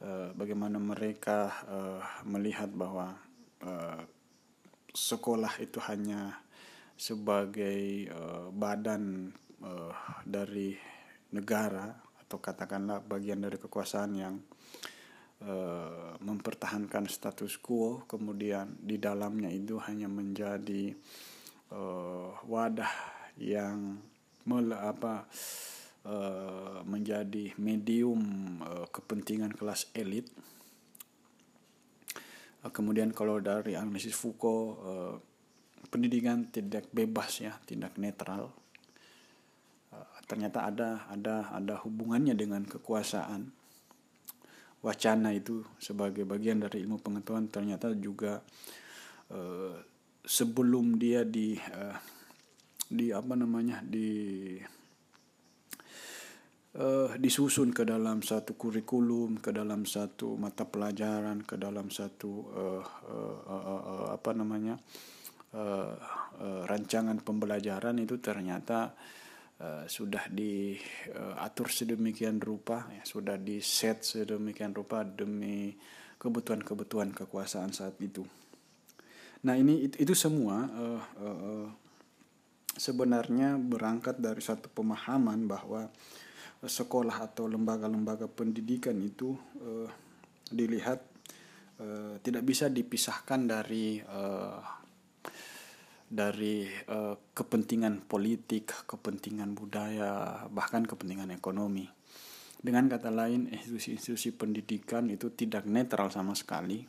uh, bagaimana mereka melihat bahwa sekolah itu hanya sebagai badan dari negara atau katakanlah bagian dari kekuasaan yang Eh, mempertahankan status quo kemudian di dalamnya itu hanya menjadi uh, wadah yang mele, apa uh, menjadi medium uh, kepentingan kelas elit. Uh, kemudian kalau dari analisis Foucault uh, pendidikan tidak bebas ya tidak netral. Uh, ternyata ada ada ada hubungannya dengan kekuasaan wacana itu sebagai bagian dari ilmu pengetahuan ternyata juga uh, sebelum dia di uh, di apa namanya di uh, disusun ke dalam satu kurikulum, ke dalam satu mata pelajaran, ke dalam satu uh, uh, apa namanya rancangan pembelajaran itu ternyata uh, sudah diatur uh, sedemikian rupa, ya, sudah di set sedemikian rupa demi kebutuhan-kebutuhan kekuasaan saat itu. Nah ini itu, itu semua uh, uh, sebenarnya berangkat dari satu pemahaman bahwa sekolah atau lembaga-lembaga pendidikan itu uh, dilihat uh, tidak bisa dipisahkan dari uh, dari uh, kepentingan politik, kepentingan budaya, bahkan kepentingan ekonomi. Dengan kata lain, institusi-institusi pendidikan itu tidak netral sama sekali.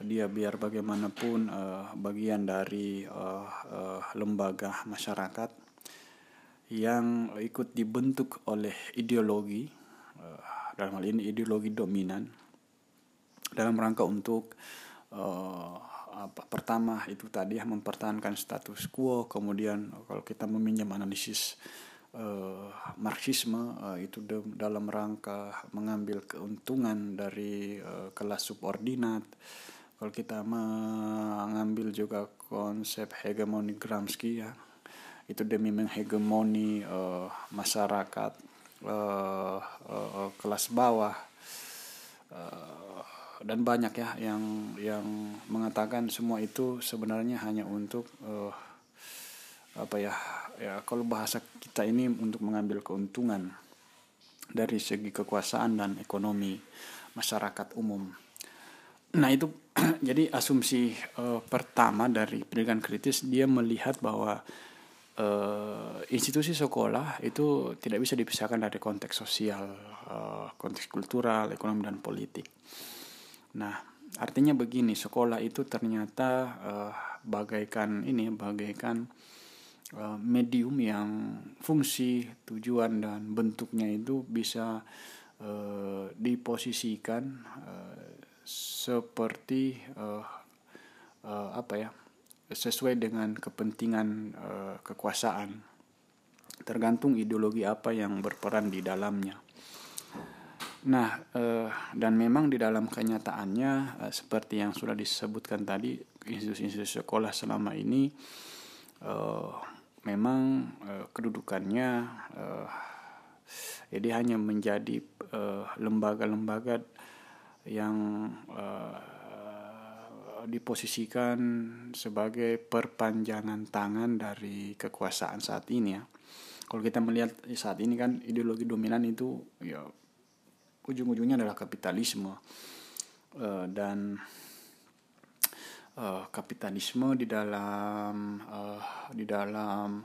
Dia biar bagaimanapun uh, bagian dari uh, uh, lembaga masyarakat yang ikut dibentuk oleh ideologi, uh, dalam hal ini ideologi dominan, dalam rangka untuk uh, apa pertama itu tadi ya mempertahankan status quo. Kemudian kalau kita meminjam analisis uh, marxisme uh, itu de, dalam rangka mengambil keuntungan dari uh, kelas subordinat. Kalau kita mengambil juga konsep hegemoni Gramsci ya itu demi menghegemoni uh, masyarakat uh, uh, kelas bawah dan banyak ya yang yang mengatakan semua itu sebenarnya hanya untuk uh, apa ya ya kalau bahasa kita ini untuk mengambil keuntungan dari segi kekuasaan dan ekonomi masyarakat umum. Nah itu jadi asumsi uh, pertama dari pendidikan kritis dia melihat bahwa uh, institusi sekolah itu tidak bisa dipisahkan dari konteks sosial, uh, konteks kultural, ekonomi dan politik. Nah, artinya begini, sekolah itu ternyata uh, bagaikan ini, bagaikan uh, medium yang fungsi, tujuan dan bentuknya itu bisa uh, diposisikan uh, seperti uh, uh, apa ya? sesuai dengan kepentingan uh, kekuasaan. Tergantung ideologi apa yang berperan di dalamnya. Nah, uh, dan memang di dalam kenyataannya uh, seperti yang sudah disebutkan tadi, institusi-institusi sekolah selama ini uh, memang uh, kedudukannya uh, jadi hanya menjadi lembaga-lembaga uh, yang uh, diposisikan sebagai perpanjangan tangan dari kekuasaan saat ini ya. Kalau kita melihat saat ini kan ideologi dominan itu ya ujung-ujungnya adalah kapitalisme uh, dan uh, kapitalisme di dalam uh, di dalam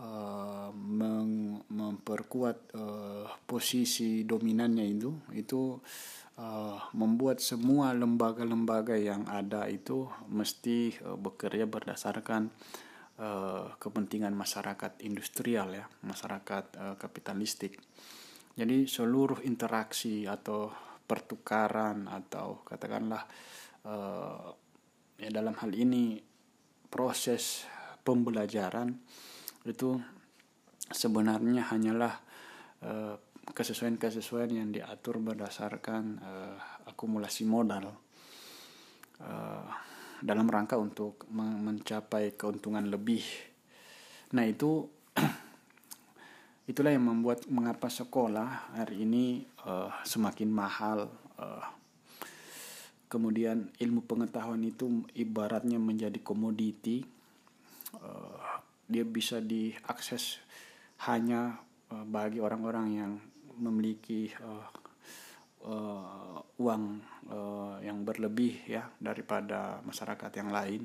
uh, meng, memperkuat uh, posisi dominannya itu itu uh, membuat semua lembaga-lembaga yang ada itu mesti uh, bekerja berdasarkan uh, kepentingan masyarakat industrial ya, masyarakat uh, kapitalistik. Jadi seluruh interaksi atau pertukaran atau katakanlah uh, ya dalam hal ini proses pembelajaran itu sebenarnya hanyalah uh, kesesuaian-kesesuaian yang diatur berdasarkan uh, akumulasi modal uh, dalam rangka untuk mencapai keuntungan lebih. Nah itu itulah yang membuat mengapa sekolah hari ini uh, semakin mahal. Uh, kemudian ilmu pengetahuan itu ibaratnya menjadi komoditi. Uh, dia bisa diakses hanya bagi orang-orang yang memiliki uh, uh, uang uh, yang berlebih ya daripada masyarakat yang lain.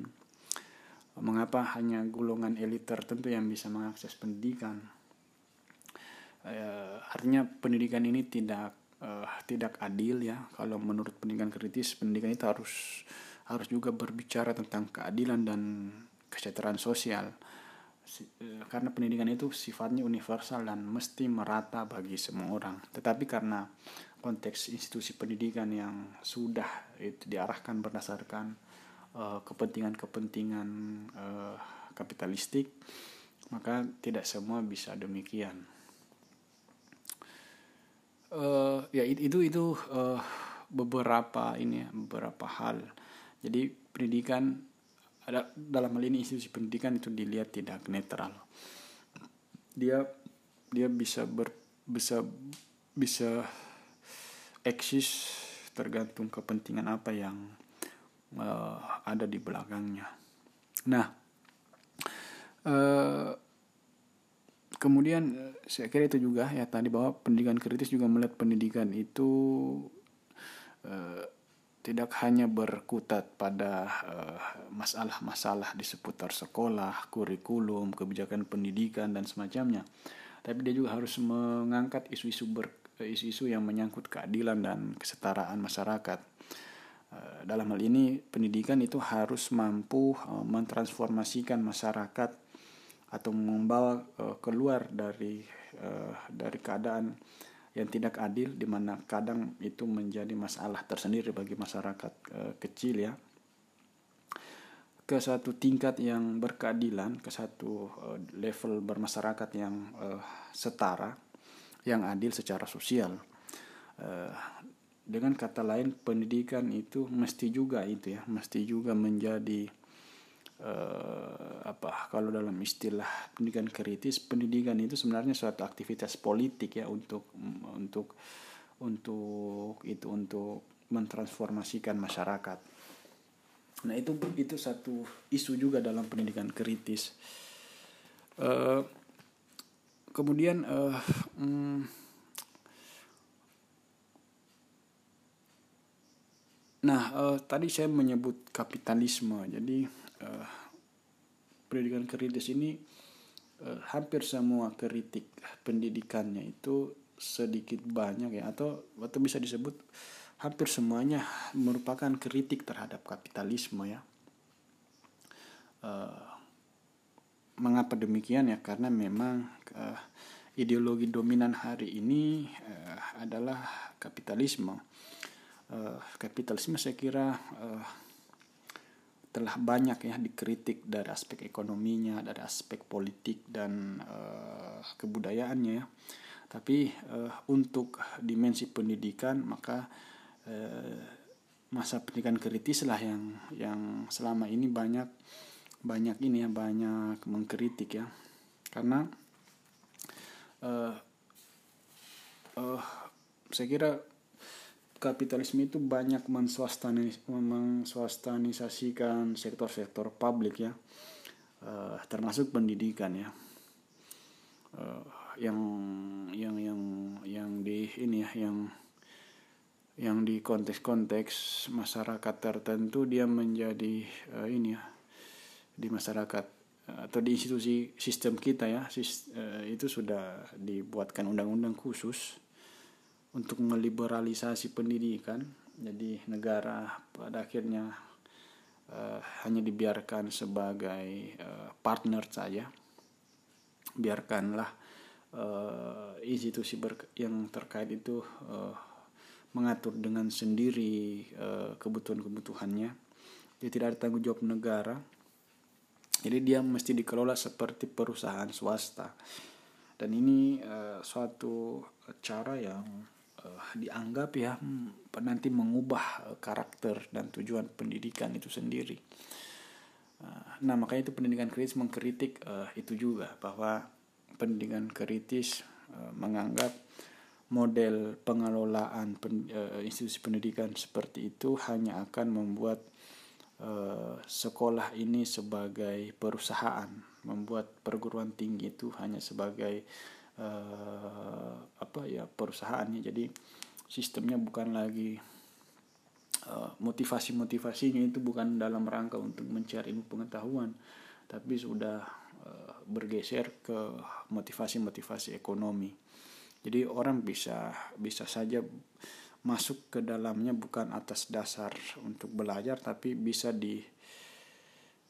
Mengapa hanya golongan elit tertentu yang bisa mengakses pendidikan? Uh, artinya pendidikan ini tidak uh, tidak adil ya. Kalau menurut pendidikan kritis, pendidikan itu harus harus juga berbicara tentang keadilan dan kesejahteraan sosial Eh, karena pendidikan itu sifatnya universal dan mesti merata bagi semua orang. Tetapi karena konteks institusi pendidikan yang sudah itu diarahkan berdasarkan uh, kepentingan-kepentingan uh, kapitalistik, maka tidak semua bisa demikian. Uh, ya itu itu uh, beberapa ini ya, beberapa hal. Jadi pendidikan ada dalam hal ini institusi pendidikan itu dilihat tidak netral dia dia bisa ber bisa bisa eksis tergantung kepentingan apa yang uh, ada di belakangnya nah uh, kemudian saya kira itu juga ya tadi bahwa pendidikan kritis juga melihat pendidikan itu uh, tidak hanya berkutat pada eh, masalah-masalah uh, di seputar sekolah, kurikulum, kebijakan pendidikan dan semacamnya. Tapi dia juga harus mengangkat isu-isu ber eh, isu-isu yang menyangkut keadilan dan kesetaraan masyarakat. Dalam hal ini pendidikan itu harus mampu mentransformasikan masyarakat atau membawa uh, keluar dari uh, dari keadaan yang tidak adil di mana kadang itu menjadi masalah tersendiri bagi masyarakat e, kecil ya. Ke satu tingkat yang berkeadilan ke satu e, level bermasyarakat yang e, setara yang adil secara sosial. E, dengan kata lain pendidikan itu mesti juga itu ya mesti juga menjadi uh, apa kalau dalam istilah pendidikan kritis pendidikan itu sebenarnya suatu aktivitas politik ya untuk untuk untuk itu untuk mentransformasikan masyarakat. Nah itu itu satu isu juga dalam pendidikan kritis. Uh, kemudian uh, mm, nah uh, tadi saya menyebut kapitalisme. Jadi uh, pendidikan kritis ini uh, hampir semua kritik pendidikannya itu sedikit banyak ya atau atau bisa disebut hampir semuanya merupakan kritik terhadap kapitalisme ya. Uh, mengapa demikian ya? Karena memang uh, ideologi dominan hari ini uh, adalah kapitalisme. Uh, kapitalisme saya kira uh, telah banyak ya dikritik dari aspek ekonominya, dari aspek politik dan uh, kebudayaannya ya. Tapi uh, untuk dimensi pendidikan maka uh, masa pendidikan kritis lah yang yang selama ini banyak banyak ini ya banyak mengkritik ya karena uh, uh, saya kira kapitalisme itu banyak menswastanis, menswastanisasikan sektor-sektor publik ya, uh, termasuk pendidikan ya, uh, yang yang yang yang di ini ya, yang yang di konteks-konteks masyarakat tertentu dia menjadi uh, ini ya di masyarakat atau di institusi sistem kita ya itu sudah dibuatkan undang-undang khusus untuk meliberalisasi pendidikan. Jadi negara pada akhirnya uh, hanya dibiarkan sebagai uh, partner saja. Biarkanlah uh, institusi yang terkait itu uh, mengatur dengan sendiri uh, kebutuhan-kebutuhannya. Jadi tidak ada tanggung jawab negara. Jadi dia mesti dikelola seperti perusahaan swasta. Dan ini uh, suatu cara yang uh, dianggap ya hmm, nanti mengubah uh, karakter dan tujuan pendidikan itu sendiri. Uh, nah makanya itu pendidikan kritis mengkritik uh, itu juga bahwa pendidikan kritis uh, menganggap model pengelolaan pen, uh, institusi pendidikan seperti itu hanya akan membuat sekolah ini sebagai perusahaan, membuat perguruan tinggi itu hanya sebagai uh, apa ya perusahaannya. Jadi sistemnya bukan lagi uh, motivasi-motivasinya itu bukan dalam rangka untuk mencari ilmu pengetahuan tapi sudah uh, bergeser ke motivasi-motivasi ekonomi. Jadi orang bisa bisa saja masuk ke dalamnya bukan atas dasar untuk belajar tapi bisa di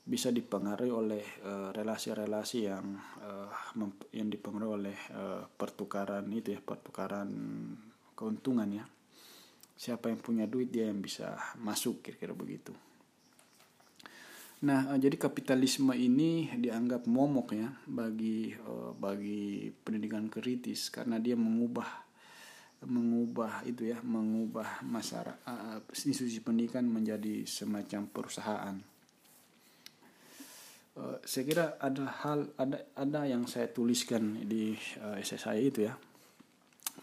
bisa dipengaruhi oleh eh, relasi-relasi uh, yang uh, yang dipengaruhi oleh uh, pertukaran itu ya pertukaran keuntungan ya. Siapa yang punya duit dia yang bisa masuk kira-kira begitu. Nah uh, jadi kapitalisme ini dianggap momok ya bagi uh, bagi pendidikan kritis karena dia mengubah mengubah itu ya mengubah masyarakat uh, institusi pendidikan menjadi semacam perusahaan uh, saya kira ada hal ada ada yang saya tuliskan di uh, essay saya itu ya.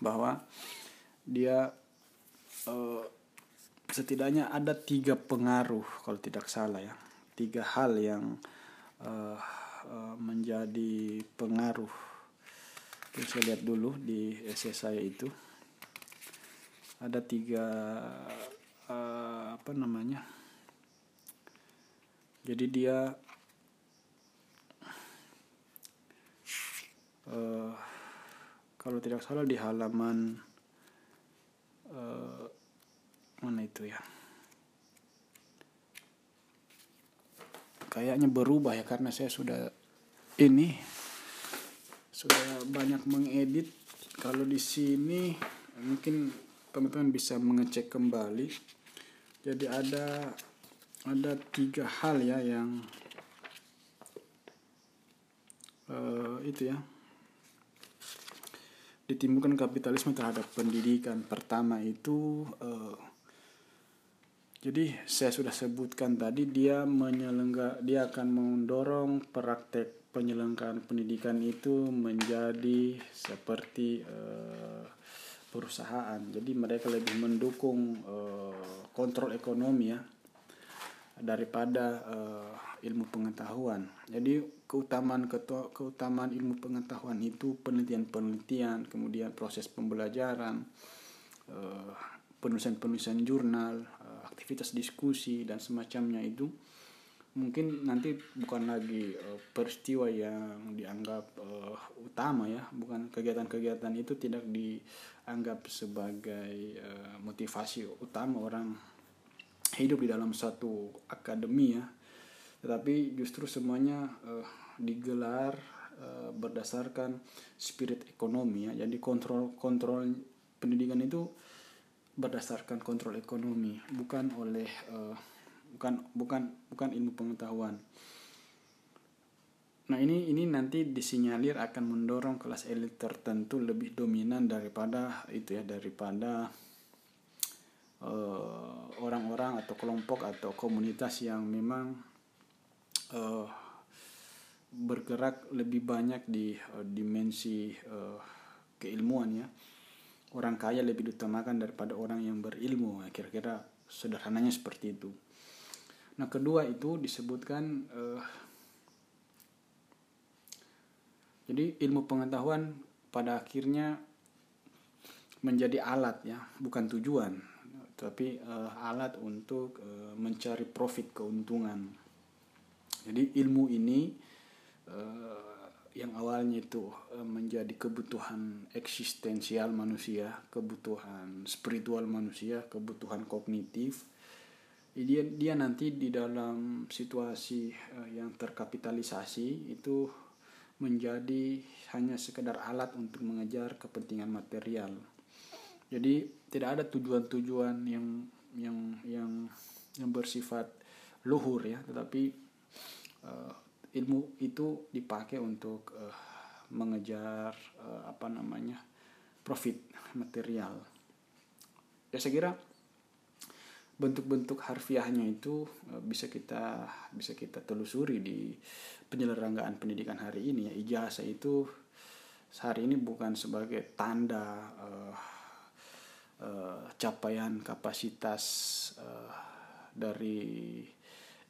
Bahwa dia uh, setidaknya ada tiga pengaruh kalau tidak salah ya. Tiga hal yang uh, uh, menjadi pengaruh. Oke, saya lihat dulu di essay saya itu. Ada tiga uh, apa namanya? Jadi dia uh, kalau tidak salah di halaman uh, mana itu ya? Kayaknya berubah ya karena saya sudah ini sudah banyak mengedit. Kalau di sini mungkin teman-teman bisa mengecek kembali. Jadi ada ada tiga hal ya yang uh, itu ya ditimbulkan kapitalisme terhadap pendidikan. Pertama itu uh, jadi saya sudah sebutkan tadi dia menyelengga dia akan mendorong praktek penyelenggaraan pendidikan itu menjadi seperti uh, perusahaan. Jadi mereka lebih mendukung uh, kontrol ekonomi ya daripada uh, ilmu pengetahuan. Jadi keutamaan keutamaan ilmu pengetahuan itu penelitian-penelitian, kemudian proses pembelajaran, penulisan-penulisan jurnal, uh, aktivitas diskusi dan semacamnya itu mungkin nanti bukan lagi uh, peristiwa yang dianggap utama ya bukan kegiatan-kegiatan itu tidak dianggap sebagai motivasi utama orang hidup di dalam satu akademi ya tetapi justru semuanya uh, digelar uh, berdasarkan spirit ekonomi ya jadi kontrol kontrol pendidikan itu berdasarkan kontrol ekonomi bukan oleh uh, bukan bukan bukan ilmu pengetahuan. Nah ini ini nanti disinyalir akan mendorong kelas elit tertentu lebih dominan daripada itu ya daripada orang-orang uh, atau kelompok atau komunitas yang memang uh, bergerak lebih banyak di uh, dimensi uh, keilmuan ya. Orang kaya lebih diutamakan daripada orang yang berilmu. Kira-kira sederhananya seperti itu. Nah kedua itu disebutkan uh, jadi ilmu pengetahuan pada akhirnya menjadi alat ya bukan tujuan tapi uh, alat untuk uh, mencari profit keuntungan. Jadi ilmu ini uh, yang awalnya itu uh, menjadi kebutuhan eksistensial manusia, kebutuhan spiritual manusia, kebutuhan kognitif dia dia nanti di dalam situasi yang terkapitalisasi itu menjadi hanya sekedar alat untuk mengejar kepentingan material. Jadi tidak ada tujuan-tujuan yang yang yang yang bersifat luhur ya, tetapi uh, ilmu itu dipakai untuk uh, mengejar uh, apa namanya profit material. Ya saya kira bentuk-bentuk harfiahnya itu bisa kita bisa kita telusuri di penyelenggaraan pendidikan hari ini ya ijazah itu hari ini bukan sebagai tanda uh, uh, capaian kapasitas uh, dari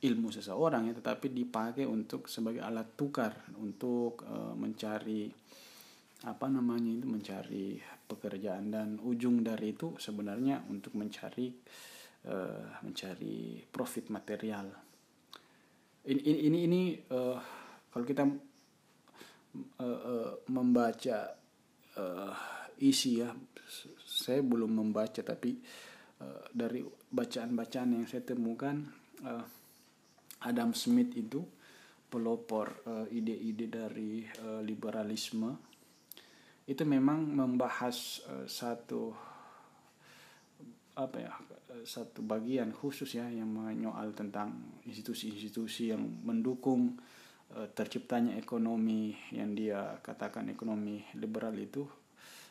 ilmu seseorang ya tetapi dipakai untuk sebagai alat tukar untuk uh, mencari apa namanya itu mencari pekerjaan dan ujung dari itu sebenarnya untuk mencari uh, mencari profit material. Ini ini ini, ini uh, kalau kita uh, uh, membaca uh, isi ya, saya belum membaca tapi uh, dari bacaan-bacaan yang saya temukan uh, Adam Smith itu pelopor ide-ide dari uh, liberalisme itu memang membahas uh, satu apa ya satu bagian khusus ya yang menyoal tentang institusi-institusi yang mendukung uh, terciptanya ekonomi yang dia katakan ekonomi liberal itu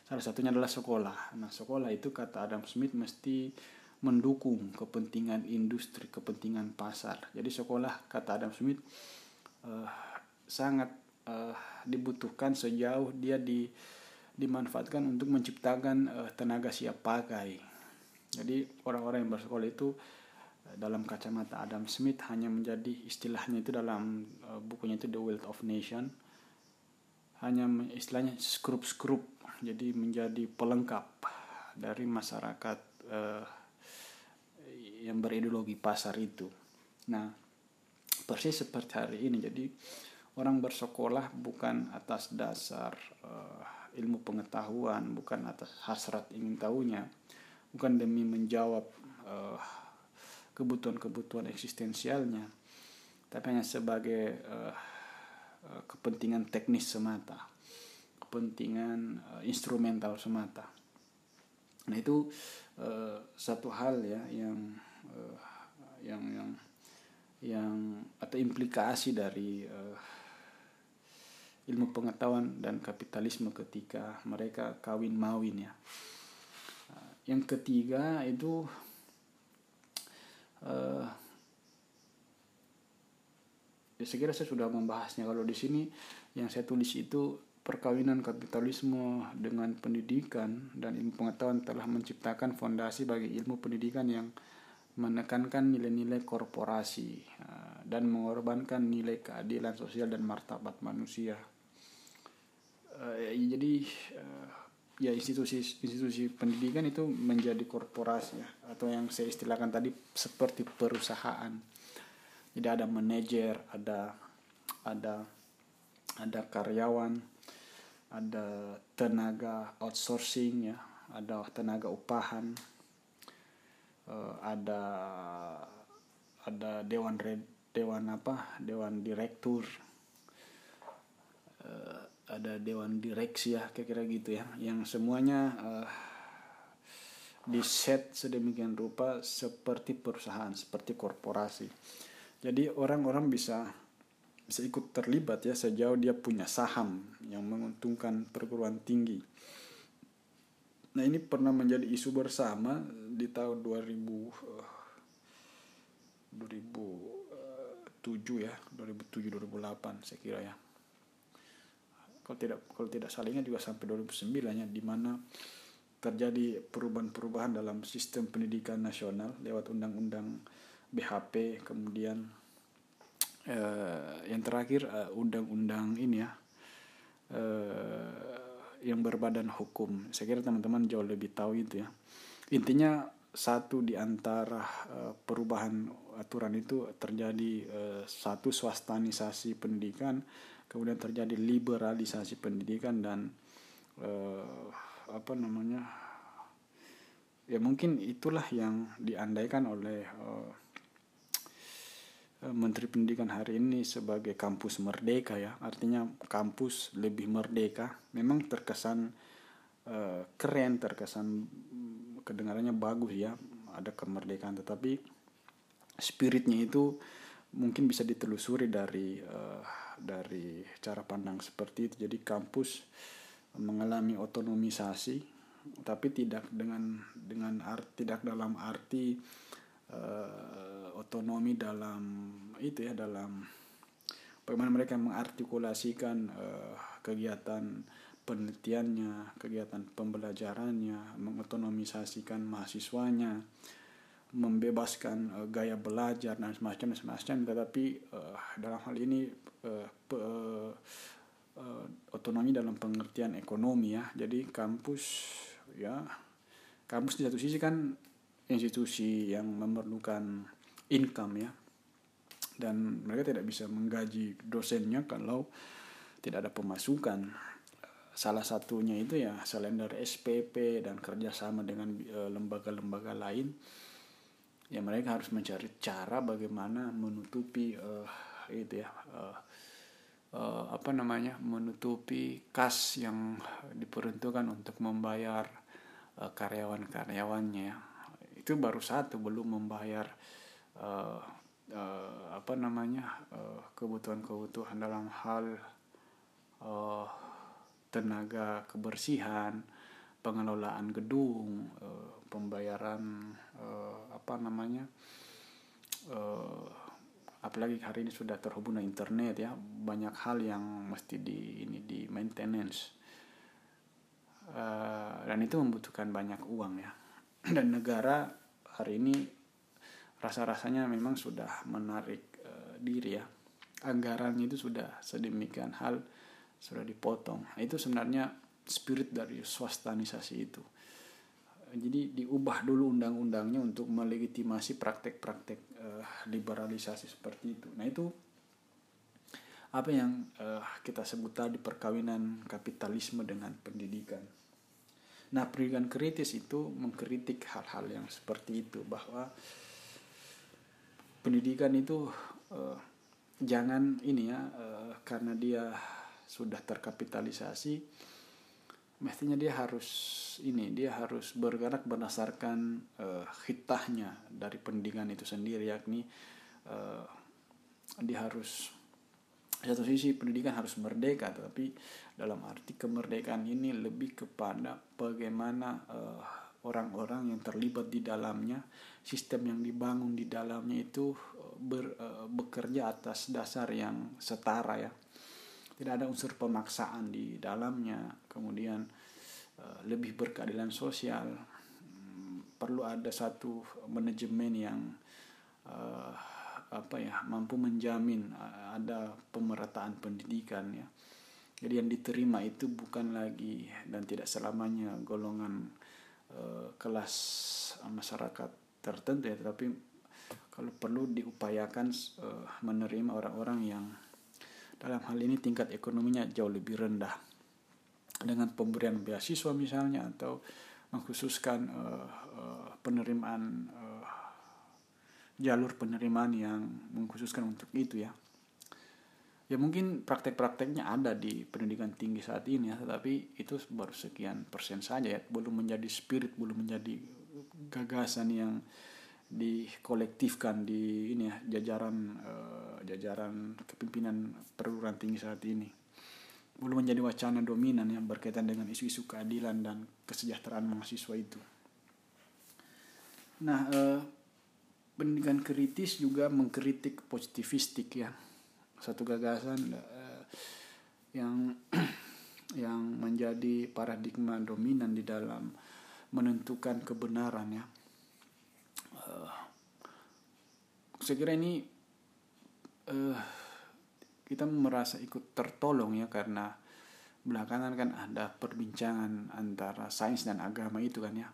salah satunya adalah sekolah. Nah, sekolah itu kata Adam Smith mesti mendukung kepentingan industri, kepentingan pasar. Jadi sekolah kata Adam Smith uh, sangat uh, dibutuhkan sejauh dia di dimanfaatkan untuk menciptakan uh, tenaga siap pakai jadi orang-orang yang bersekolah itu dalam kacamata Adam Smith hanya menjadi istilahnya itu dalam uh, bukunya itu The Wealth of Nation hanya istilahnya skrup-skrup jadi menjadi pelengkap dari masyarakat uh, yang berideologi pasar itu. Nah, persis seperti hari ini jadi orang bersekolah bukan atas dasar uh, ilmu pengetahuan, bukan atas hasrat ingin tahunya, bukan demi menjawab uh, kebutuhan-kebutuhan eksistensialnya tapi hanya sebagai uh, kepentingan teknis semata kepentingan uh, instrumental semata nah itu uh, satu hal ya yang uh, yang yang yang atau implikasi dari uh, ilmu pengetahuan dan kapitalisme ketika mereka kawin mawin ya. Yang ketiga itu uh, ya saya kira saya sudah membahasnya. Kalau di sini yang saya tulis itu perkawinan kapitalisme dengan pendidikan dan ilmu pengetahuan telah menciptakan fondasi bagi ilmu pendidikan yang menekankan nilai-nilai korporasi uh, dan mengorbankan nilai keadilan sosial dan martabat manusia. Uh, jadi uh, ya institusi-institusi pendidikan itu menjadi korporasi ya atau yang saya istilahkan tadi seperti perusahaan. jadi ada manajer ada ada ada karyawan ada tenaga outsourcing ya ada tenaga upahan uh, ada ada dewan dewan apa dewan direktur uh, ada dewan direksi ya kira-kira gitu ya yang semuanya uh, di set sedemikian rupa seperti perusahaan seperti korporasi. Jadi orang-orang bisa bisa ikut terlibat ya sejauh dia punya saham yang menguntungkan perguruan tinggi nah ini pernah menjadi isu bersama di tahun 2000 2007 ya 2007 2008 saya kira ya. Kalau tidak kalau tidak salingnya juga sampai 2009 ya di mana terjadi perubahan-perubahan dalam sistem pendidikan nasional lewat undang-undang BHP kemudian eh, yang terakhir eh, undang-undang ini ya eh, yang berbadan hukum. Saya kira teman-teman jauh lebih tahu itu ya. Intinya satu di antara uh, perubahan aturan itu terjadi uh, satu swastanisasi pendidikan kemudian terjadi liberalisasi pendidikan dan uh, apa namanya ya mungkin itulah yang diandaikan oleh uh, Menteri Pendidikan hari ini sebagai kampus merdeka ya. Artinya kampus lebih merdeka. Memang terkesan uh, keren terkesan kedengarannya bagus ya. Ada kemerdekaan tetapi spiritnya itu mungkin bisa ditelusuri dari uh, dari cara pandang seperti itu. Jadi kampus mengalami otonomisasi tapi tidak dengan dengan art, tidak dalam arti uh, otonomi dalam itu ya dalam bagaimana mereka mengartikulasikan uh, kegiatan penelitiannya, kegiatan pembelajarannya, mengotonomisasikan mahasiswanya, membebaskan uh, gaya belajar dan semacam semacam. Tetapi uh, dalam hal ini uh, pe, uh, otonomi dalam pengertian ekonomi ya. Jadi kampus ya kampus di satu sisi kan institusi yang memerlukan income ya. Dan mereka tidak bisa menggaji dosennya kalau tidak ada pemasukan. Salah satunya itu ya selain dari SPP dan kerjasama dengan lembaga-lembaga lain. Ya mereka harus mencari cara bagaimana menutupi uh, itu ya uh, uh, apa namanya menutupi kas yang diperuntukkan untuk membayar uh, karyawan-karyawannya. Itu baru satu belum membayar uh, apa namanya kebutuhan-kebutuhan dalam hal uh, tenaga kebersihan pengelolaan gedung uh, pembayaran uh, apa namanya uh, apalagi hari ini sudah terhubung dengan internet ya banyak hal yang mesti di ini di maintenance. Uh, dan itu membutuhkan banyak uang ya. Dan negara hari ini rasa-rasanya memang sudah menarik uh, diri ya anggarannya itu sudah sedemikian hal sudah dipotong nah, itu sebenarnya spirit dari swastanisasi itu jadi diubah dulu undang-undangnya untuk melegitimasi praktek-praktek uh, liberalisasi seperti itu. Nah itu apa yang uh, kita sebut tadi perkawinan kapitalisme dengan pendidikan. Nah pendidikan kritis itu mengkritik hal-hal yang seperti itu bahwa pendidikan itu uh, jangan ini ya uh, karena dia sudah terkapitalisasi mestinya dia harus ini dia harus bergerak berdasarkan uh, hitahnya dari pendidikan itu sendiri yakni uh, dia harus satu sisi pendidikan harus merdeka tapi dalam arti kemerdekaan ini lebih kepada bagaimana uh, orang-orang yang terlibat di dalamnya sistem yang dibangun di dalamnya itu ber, uh, bekerja atas dasar yang setara ya. Tidak ada unsur pemaksaan di dalamnya. Kemudian uh, lebih berkeadilan sosial. Um, perlu ada satu manajemen yang apa ya mampu menjamin ada pemerataan pendidikan ya. Jadi yang diterima itu bukan lagi dan tidak selamanya golongan kelas masyarakat tertentu ya tetapi kalau perlu diupayakan uh, menerima orang-orang yang dalam hal ini tingkat ekonominya jauh lebih rendah. Dengan pemberian beasiswa misalnya atau mengkhususkan uh, uh, penerimaan uh, jalur penerimaan yang mengkhususkan untuk itu ya. Ya mungkin praktek-prakteknya ada di pendidikan tinggi saat ini ya tetapi itu baru sekian persen saja ya. Belum menjadi spirit belum menjadi gagasan yang dikolektifkan di ini ya jajaran uh, jajaran kepimpinan perguruan tinggi saat ini belum menjadi wacana dominan yang berkaitan dengan isu-isu keadilan dan kesejahteraan mahasiswa itu. Nah, uh, pendidikan kritis juga mengkritik positivistik ya satu gagasan uh, yang yang menjadi paradigma dominan di dalam menentukan kebenaran ya. Uh, saya kira ini uh, kita merasa ikut tertolong ya karena belakangan kan ada perbincangan antara sains dan agama itu kan ya.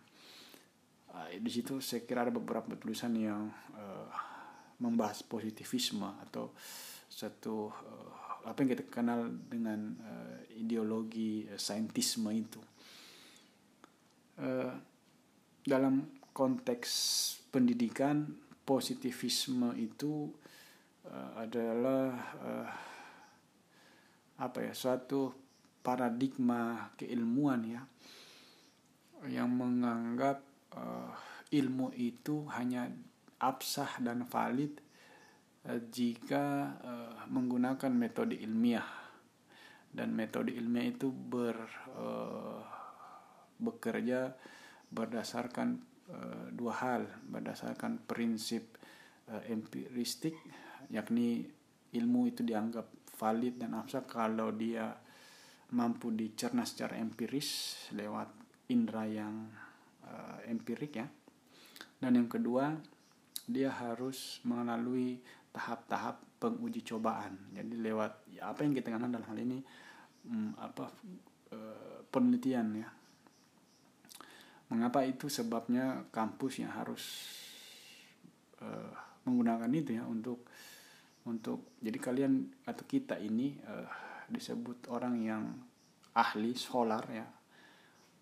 Uh, di situ saya kira ada beberapa tulisan yang uh, membahas positivisme atau satu uh, apa yang kita kenal dengan uh, ideologi uh, saintisme itu uh, dalam konteks pendidikan positivisme itu uh, adalah uh, apa ya suatu paradigma keilmuan ya yang menganggap uh, ilmu itu hanya absah dan valid Eh, jika uh, menggunakan metode ilmiah. Dan metode ilmiah itu ber bekerja berdasarkan uh, dua hal berdasarkan prinsip uh, empiristik yakni ilmu itu dianggap valid dan abstrak kalau dia mampu dicerna secara empiris lewat indera yang uh, empirik ya dan yang kedua dia harus melalui tahap-tahap penguji cobaan. Jadi lewat ya apa yang kita kenal dalam hal ini hmm, apa e, penelitian ya. Mengapa itu sebabnya kampus yang harus e, menggunakan itu ya untuk untuk jadi kalian atau kita ini e, disebut orang yang ahli scholar ya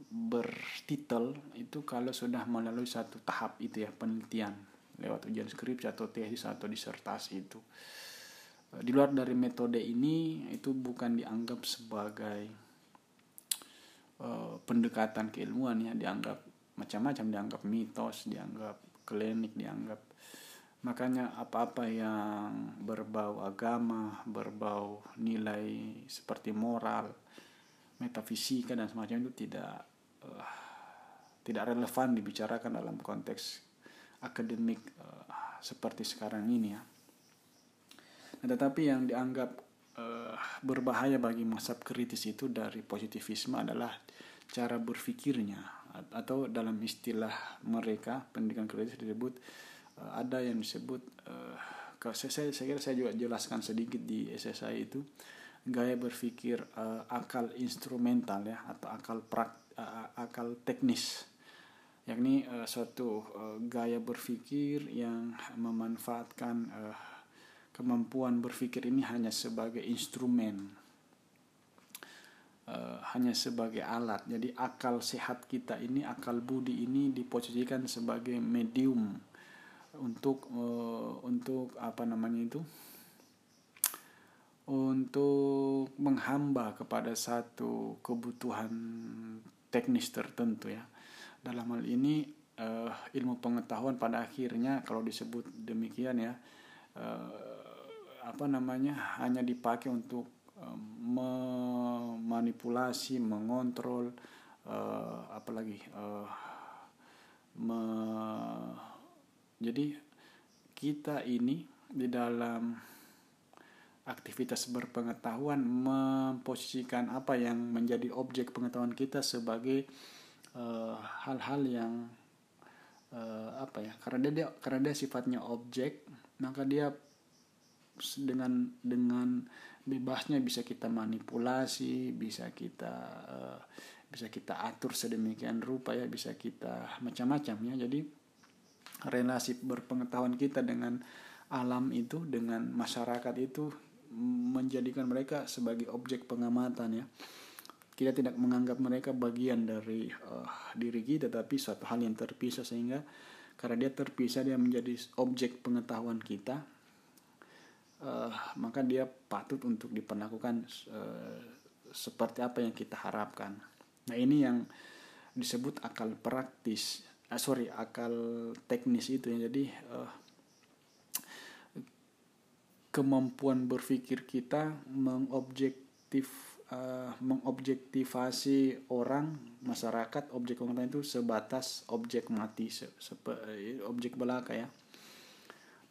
bertitel itu kalau sudah melalui satu tahap itu ya penelitian lewat ujian skripsi atau tesis atau disertasi itu. Eh, di luar dari metode ini itu bukan dianggap sebagai uh, pendekatan keilmuan ya, dianggap macam-macam, dianggap mitos, dianggap klinik, dianggap makanya apa-apa yang berbau agama, berbau nilai seperti moral, metafisika dan semacam itu tidak uh, tidak relevan dibicarakan dalam konteks akademik uh, seperti sekarang ini ya. Nah, tetapi yang dianggap berbahaya bagi masa kritis itu dari positivisme adalah cara berpikirnya atau dalam istilah mereka pendidikan kritis disebut uh, ada yang disebut uh, saya, saya, saya kira saya juga jelaskan sedikit di SSI itu gaya berpikir uh, akal instrumental ya atau akal prak, akal teknis. Yakni uh, suatu uh, gaya berpikir yang memanfaatkan uh, kemampuan berpikir ini hanya sebagai instrumen uh, hanya sebagai alat. Jadi akal sehat kita ini akal budi ini diposisikan sebagai medium untuk uh, untuk apa namanya itu? Untuk menghamba kepada satu kebutuhan teknis tertentu ya. Dalam hal ini uh, ilmu pengetahuan pada akhirnya kalau disebut demikian ya uh, apa namanya hanya dipakai untuk memanipulasi mengontrol uh, apalagi uh, me, jadi kita ini di dalam aktivitas berpengetahuan memposisikan apa yang menjadi objek pengetahuan kita sebagai Eh, hal-hal uh, yang uh, apa ya karena dia karena dia sifatnya objek maka dia dengan dengan bebasnya bisa kita manipulasi bisa kita uh, bisa kita atur sedemikian rupa ya bisa kita macam-macam ya. Jadi relasi berpengetahuan kita dengan alam itu dengan masyarakat itu menjadikan mereka sebagai objek pengamatan ya. Kita tidak menganggap mereka bagian dari uh, diri kita tapi suatu hal yang terpisah sehingga karena dia terpisah dia menjadi objek pengetahuan kita uh, maka dia patut untuk diperlakukan uh, seperti apa yang kita harapkan. Nah ini yang disebut akal praktis uh, sorry akal teknis itu ya. Jadi uh, kemampuan berpikir kita mengobjektif uh, mengobjektivasi orang masyarakat objek pengetahuan itu sebatas objek mati se, sepe, objek belaka ya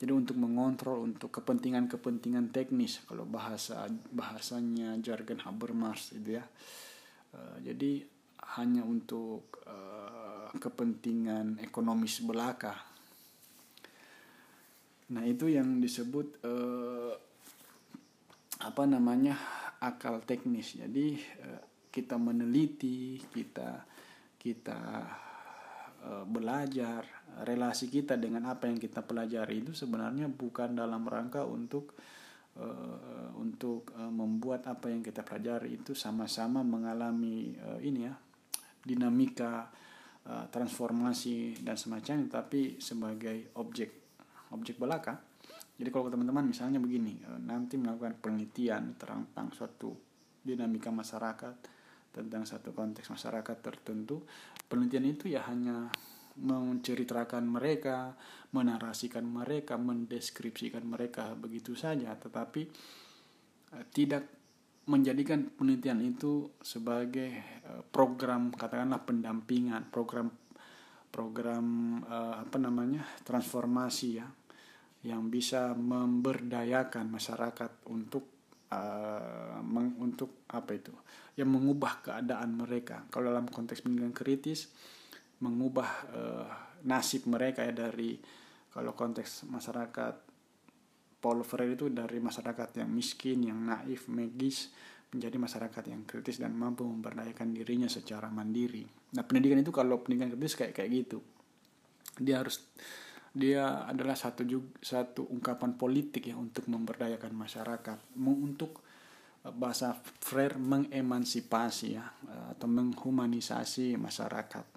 jadi untuk mengontrol untuk kepentingan-kepentingan teknis kalau bahasa bahasanya jargon Habermas itu ya uh, jadi hanya untuk uh, kepentingan ekonomis belaka nah itu yang disebut uh, apa namanya akal teknis. Jadi eh, kita meneliti, kita kita eh, belajar relasi kita dengan apa yang kita pelajari itu sebenarnya bukan dalam rangka untuk uh, untuk uh, membuat apa yang kita pelajari itu sama-sama mengalami uh, ini ya dinamika uh, transformasi dan semacamnya tapi sebagai objek objek belaka. Jadi kalau teman-teman misalnya begini, eh, nanti melakukan penelitian tentang suatu dinamika masyarakat, tentang satu konteks masyarakat tertentu, penelitian itu ya hanya menceritakan mereka, menarasikan mereka, mendeskripsikan mereka begitu saja, tetapi eh, tidak menjadikan penelitian itu sebagai eh, program katakanlah pendampingan, program program apa namanya transformasi ya yang bisa memberdayakan masyarakat untuk meng, untuk apa itu yang mengubah keadaan mereka. Kalau dalam konteks pendidikan kritis mengubah uh, nasib mereka ya dari kalau konteks masyarakat Paul Freire itu dari masyarakat yang miskin yang naif magis menjadi masyarakat yang kritis dan mampu memberdayakan dirinya secara mandiri. Nah pendidikan itu kalau pendidikan kritis kayak kayak gitu dia harus dia adalah satu juga, satu ungkapan politik ya untuk memberdayakan masyarakat untuk eh, bahasa Freire mengemansipasi ya eh, atau menghumanisasi masyarakat.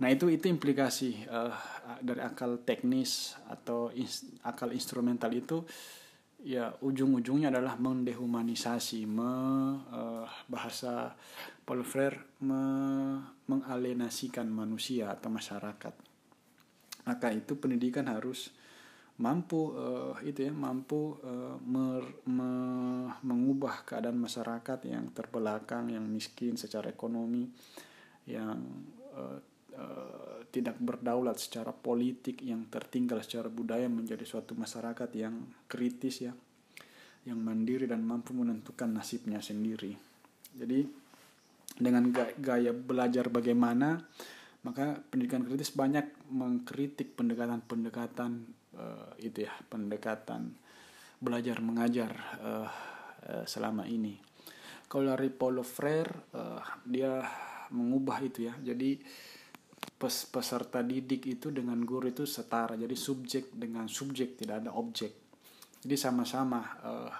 Nah itu itu implikasi uh, dari akal teknis atau ins, akal instrumental itu ya ujung-ujungnya adalah mendehumanisasi, me, uh, bahasa Paul Freire me, mengalienasikan manusia atau masyarakat. Maka itu pendidikan harus mampu uh, itu ya mampu uh, mer, me, mengubah keadaan masyarakat yang terbelakang yang miskin secara ekonomi yang uh, uh, tidak berdaulat secara politik yang tertinggal secara budaya menjadi suatu masyarakat yang kritis ya yang mandiri dan mampu menentukan nasibnya sendiri. Jadi dengan gaya belajar bagaimana maka pendidikan kritis banyak mengkritik pendekatan-pendekatan uh, itu ya pendekatan belajar mengajar uh, uh, selama ini. Kalau dari Paulo Freire uh, dia mengubah itu ya. Jadi pes peserta didik itu dengan guru itu setara jadi subjek dengan subjek tidak ada objek jadi sama-sama uh,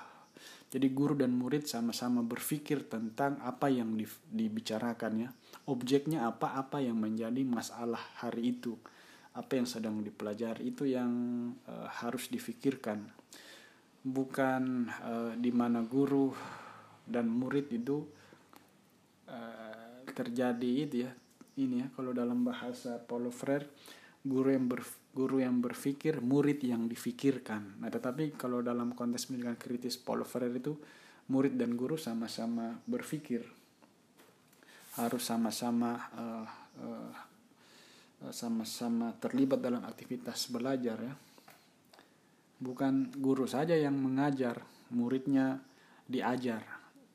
jadi guru dan murid sama-sama berpikir tentang apa yang di, dibicarakan ya. Objeknya apa, apa yang menjadi masalah hari itu. Apa yang sedang dipelajari itu yang uh, harus difikirkan. Bukan uh, di mana guru dan murid itu terjadi itu ya. Ini ya kalau dalam bahasa Paulo Freire guru yang ber, guru yang berpikir, murid yang difikirkan. Nah, tetapi kalau dalam konteks pendidikan kritis Paulo Freire itu murid dan guru sama-sama berpikir, harus sama-sama uh, uh, sama-sama terlibat dalam aktivitas belajar ya. Bukan guru saja yang mengajar, muridnya diajar.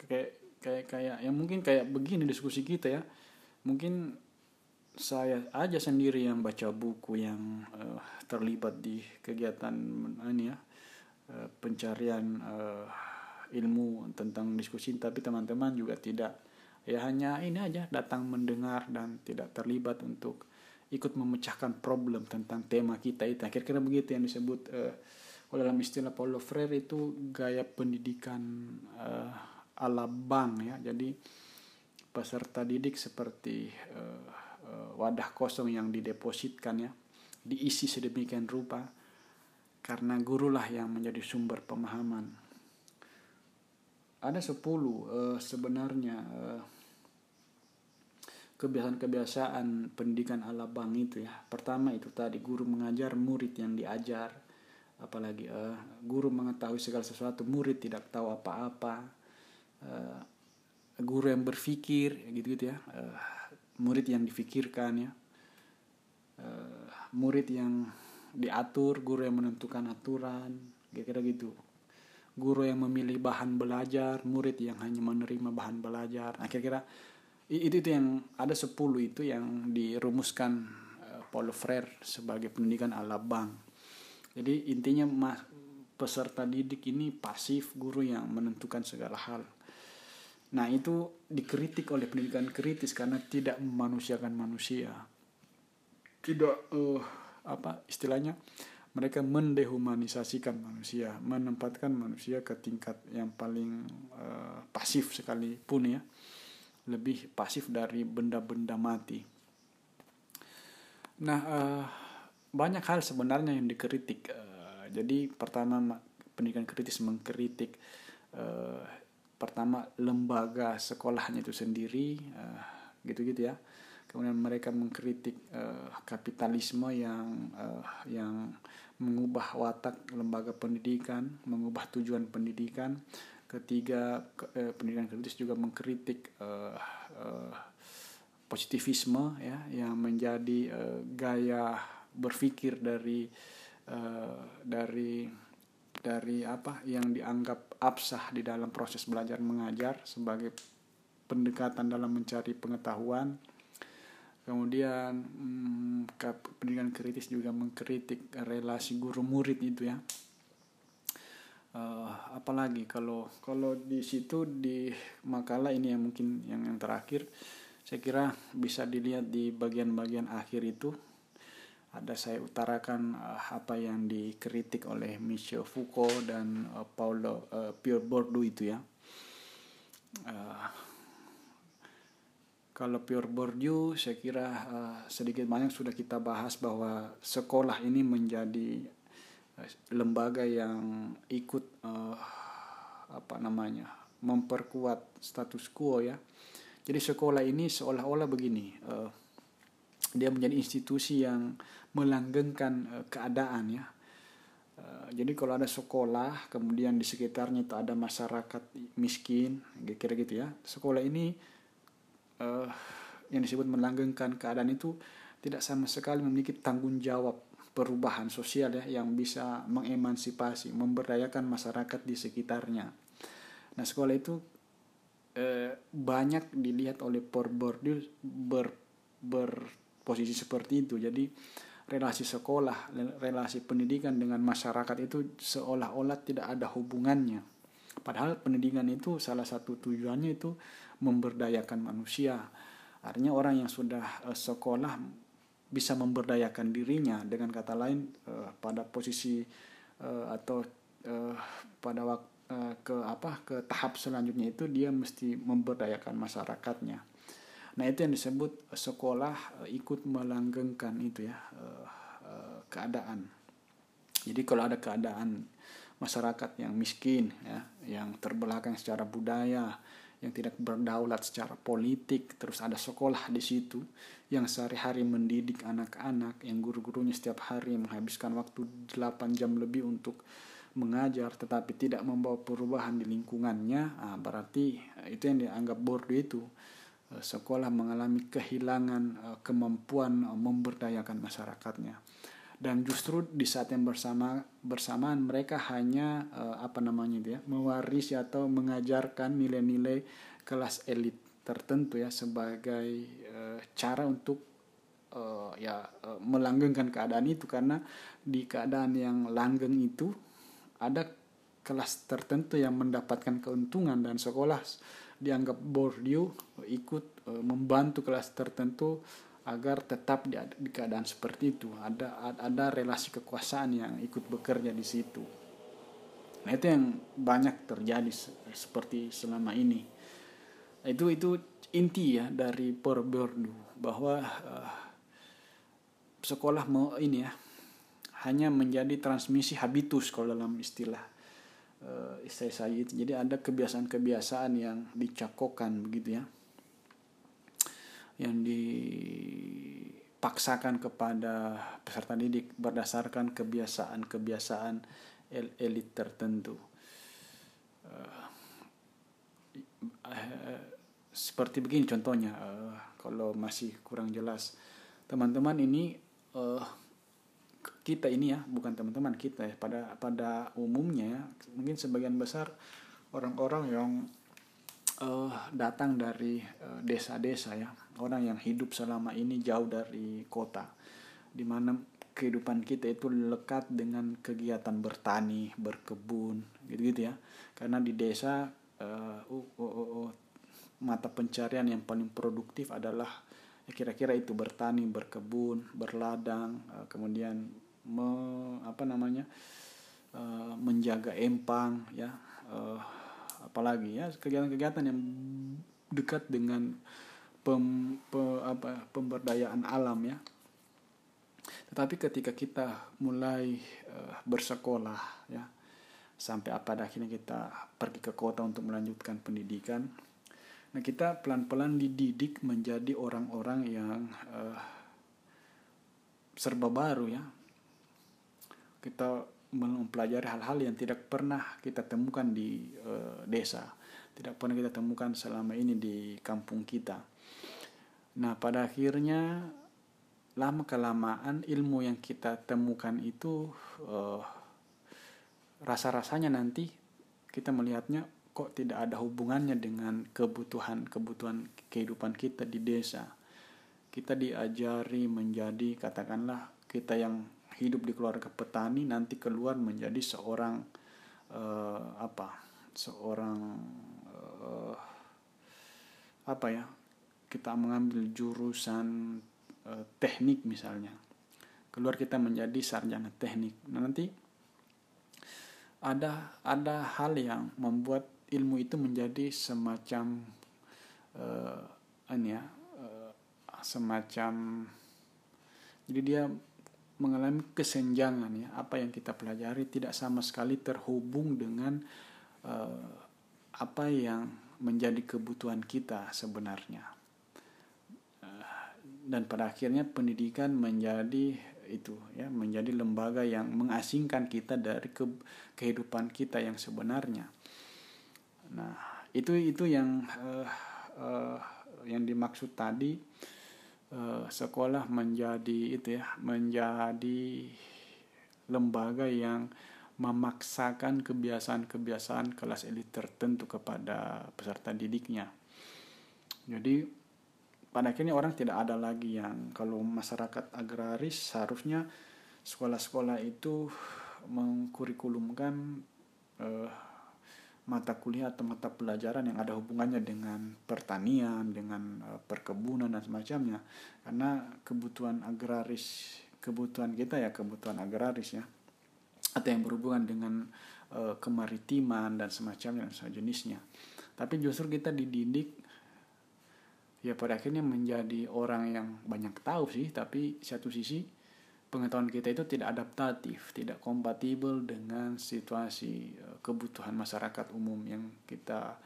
Kayak kayak kayak yang mungkin kayak begini diskusi kita ya. Mungkin saya aja sendiri yang baca buku yang uh, terlibat di kegiatan ini ya uh, pencarian uh, ilmu tentang diskusi. Tapi teman-teman juga tidak ya hanya ini aja datang mendengar dan tidak terlibat untuk ikut memecahkan problem tentang tema kita itu. Kira-kira begitu yang disebut uh, kalau dalam istilah Paulo Freire itu gaya pendidikan uh, ala bank ya. Jadi peserta didik seperti uh, wadah kosong yang didepositkan ya diisi sedemikian rupa karena gurulah yang menjadi sumber pemahaman ada sepuluh uh, sebenarnya uh, kebiasaan-kebiasaan pendidikan ala bank itu ya. Pertama itu tadi guru mengajar, murid yang diajar. Apalagi guru mengetahui segala sesuatu, murid tidak tahu apa-apa. Guru yang berpikir gitu-gitu ya. Murid yang difikirkan ya. Uh, murid yang diatur, guru yang menentukan aturan, kira-kira gitu. Guru yang memilih bahan belajar, murid yang hanya menerima bahan belajar. Nah, kira-kira itu itu yang ada 10 itu yang dirumuskan uh, Paulo Freire sebagai pendidikan ala bank. Jadi intinya mas, peserta didik ini pasif guru yang menentukan segala hal. Nah itu dikritik oleh pendidikan kritis karena tidak memanusiakan manusia. Tidak uh, apa istilahnya mereka mendehumanisasikan manusia, menempatkan manusia ke tingkat yang paling uh, pasif sekalipun ya lebih pasif dari benda-benda mati. Nah, uh, banyak hal sebenarnya yang dikritik. Uh, jadi pertama pendidikan kritis mengkritik uh, pertama lembaga sekolahnya itu sendiri, gitu-gitu ya. Kemudian mereka mengkritik uh, kapitalisme yang uh, yang mengubah watak lembaga pendidikan, mengubah tujuan pendidikan, Ketiga, eh, pendidikan kritis juga mengkritik eh, eh, positivisme ya yang menjadi eh, gaya berpikir dari eh, dari dari apa yang dianggap absah di dalam proses belajar mengajar sebagai pendekatan dalam mencari pengetahuan. Kemudian hmm, pendidikan kritis juga mengkritik relasi guru murid itu ya uh, apalagi kalau kalau di situ di makalah ini yang mungkin yang yang terakhir saya kira bisa dilihat di bagian-bagian akhir itu ada saya utarakan uh, apa yang dikritik oleh Michel Foucault dan uh, Paulo uh, Pierre Bourdieu itu ya. Uh, kalau Pierre Bourdieu saya kira uh, sedikit banyak sudah kita bahas bahwa sekolah ini menjadi lembaga yang ikut uh, apa namanya memperkuat status quo ya. Jadi sekolah ini seolah-olah begini uh, dia menjadi institusi yang melanggengkan uh, keadaan ya uh, jadi kalau ada sekolah kemudian di sekitarnya itu ada masyarakat miskin kira-kira gitu ya sekolah ini uh, yang disebut melanggengkan keadaan itu tidak sama sekali memiliki tanggung jawab perubahan sosial ya yang bisa mengemansipasi, memberdayakan masyarakat di sekitarnya. Nah sekolah itu eh, banyak dilihat oleh Bourdieu ber, berposisi seperti itu. Jadi relasi sekolah, relasi pendidikan dengan masyarakat itu seolah-olah tidak ada hubungannya. Padahal pendidikan itu salah satu tujuannya itu memberdayakan manusia. Artinya orang yang sudah eh, sekolah bisa memberdayakan dirinya dengan kata lain uh, pada posisi uh, atau pada waktu ke apa ke tahap selanjutnya itu dia mesti memberdayakan masyarakatnya. Nah itu yang disebut sekolah uh, ikut melanggengkan itu ya uh, keadaan. Jadi kalau ada keadaan masyarakat yang miskin ya, yang terbelakang secara budaya, yang tidak berdaulat secara politik, terus ada sekolah di situ yang sehari-hari mendidik anak-anak, yang guru-gurunya setiap hari menghabiskan waktu 8 jam lebih untuk mengajar tetapi tidak membawa perubahan di lingkungannya, nah, berarti eh, itu yang dianggap bodoh itu eh, sekolah mengalami kehilangan eh, kemampuan memberdayakan masyarakatnya. Dan justru di saat yang bersama bersamaan mereka hanya apa namanya dia mewarisi atau mengajarkan nilai-nilai kelas elit tertentu ya sebagai cara untuk ya melanggengkan keadaan itu. Karena di keadaan yang langgeng itu ada kelas tertentu yang mendapatkan keuntungan dan sekolah dianggap Bourdieu ikut uh, membantu kelas tertentu agar tetap di, di keadaan seperti itu. Ada ada relasi kekuasaan yang ikut bekerja di situ. Nah itu yang banyak terjadi seperti selama ini. Itu itu inti ya dari Porberdu bahwa uh, sekolah mau ini ya hanya menjadi transmisi habitus kalau dalam istilah uh, istilah saya. Itu jadi ada kebiasaan-kebiasaan yang dicakokkan begitu ya. Yang dipaksakan kepada peserta didik berdasarkan kebiasaan-kebiasaan elit tertentu. Uh, seperti begini contohnya uh, kalau masih kurang jelas. Teman-teman ini uh, kita ini ya bukan teman-teman kita ya. Pada pada umumnya ya, mungkin sebagian besar orang-orang yang uh, datang dari desa-desa uh, ya. Orang yang hidup selama ini jauh dari kota. Di mana kehidupan kita itu lekat dengan kegiatan bertani berkebun gitu-gitu ya. Karena di desa uh, uh, uh, uh, mata pencarian yang paling produktif adalah ya kira-kira itu bertani, berkebun, berladang, kemudian me, apa namanya uh, menjaga empang, ya, uh, apalagi ya kegiatan-kegiatan yang dekat dengan pem, pe, apa, pemberdayaan alam ya. Tetapi ketika kita mulai uh, bersekolah ya sampai apa akhirnya kita pergi ke kota untuk melanjutkan pendidikan Nah, kita pelan-pelan dididik menjadi orang-orang yang uh, serba baru ya. Kita mempelajari hal-hal yang tidak pernah kita temukan di uh, desa, tidak pernah kita temukan selama ini di kampung kita. Nah, pada akhirnya lama kelamaan ilmu yang kita temukan itu uh, rasa-rasanya nanti kita melihatnya kok tidak ada hubungannya dengan kebutuhan-kebutuhan kehidupan kita di desa. Kita diajari menjadi katakanlah kita yang hidup di keluarga petani nanti keluar menjadi seorang uh, apa? seorang uh, apa ya? Kita mengambil jurusan uh, teknik misalnya. Keluar kita menjadi sarjana teknik. Nah, nanti ada ada hal yang membuat ilmu itu menjadi semacam uh, ya uh, semacam jadi dia mengalami kesenjangan ya. Apa yang kita pelajari tidak sama sekali terhubung dengan uh, apa yang menjadi kebutuhan kita sebenarnya. Uh, dan pada akhirnya pendidikan menjadi itu ya menjadi lembaga yang mengasingkan kita dari ke, kehidupan kita yang sebenarnya. Nah, itu itu yang uh, uh, yang dimaksud tadi uh, sekolah menjadi itu ya, menjadi lembaga yang memaksakan kebiasaan-kebiasaan kelas elit tertentu kepada peserta didiknya. Jadi pada akhirnya orang tidak ada lagi yang kalau masyarakat agraris seharusnya sekolah-sekolah itu mengkurikulumkan uh, mata kuliah atau mata pelajaran yang ada hubungannya dengan pertanian, dengan uh, perkebunan dan semacamnya. Karena kebutuhan agraris, kebutuhan kita ya kebutuhan agraris ya. Atau yang berhubungan dengan uh, kemaritiman dan semacamnya dan sejenisnya. Tapi justru kita dididik ya pada akhirnya menjadi orang yang banyak tahu sih, tapi satu sisi pengetahuan kita itu tidak adaptatif, tidak kompatibel dengan situasi uh, kebutuhan masyarakat umum yang kita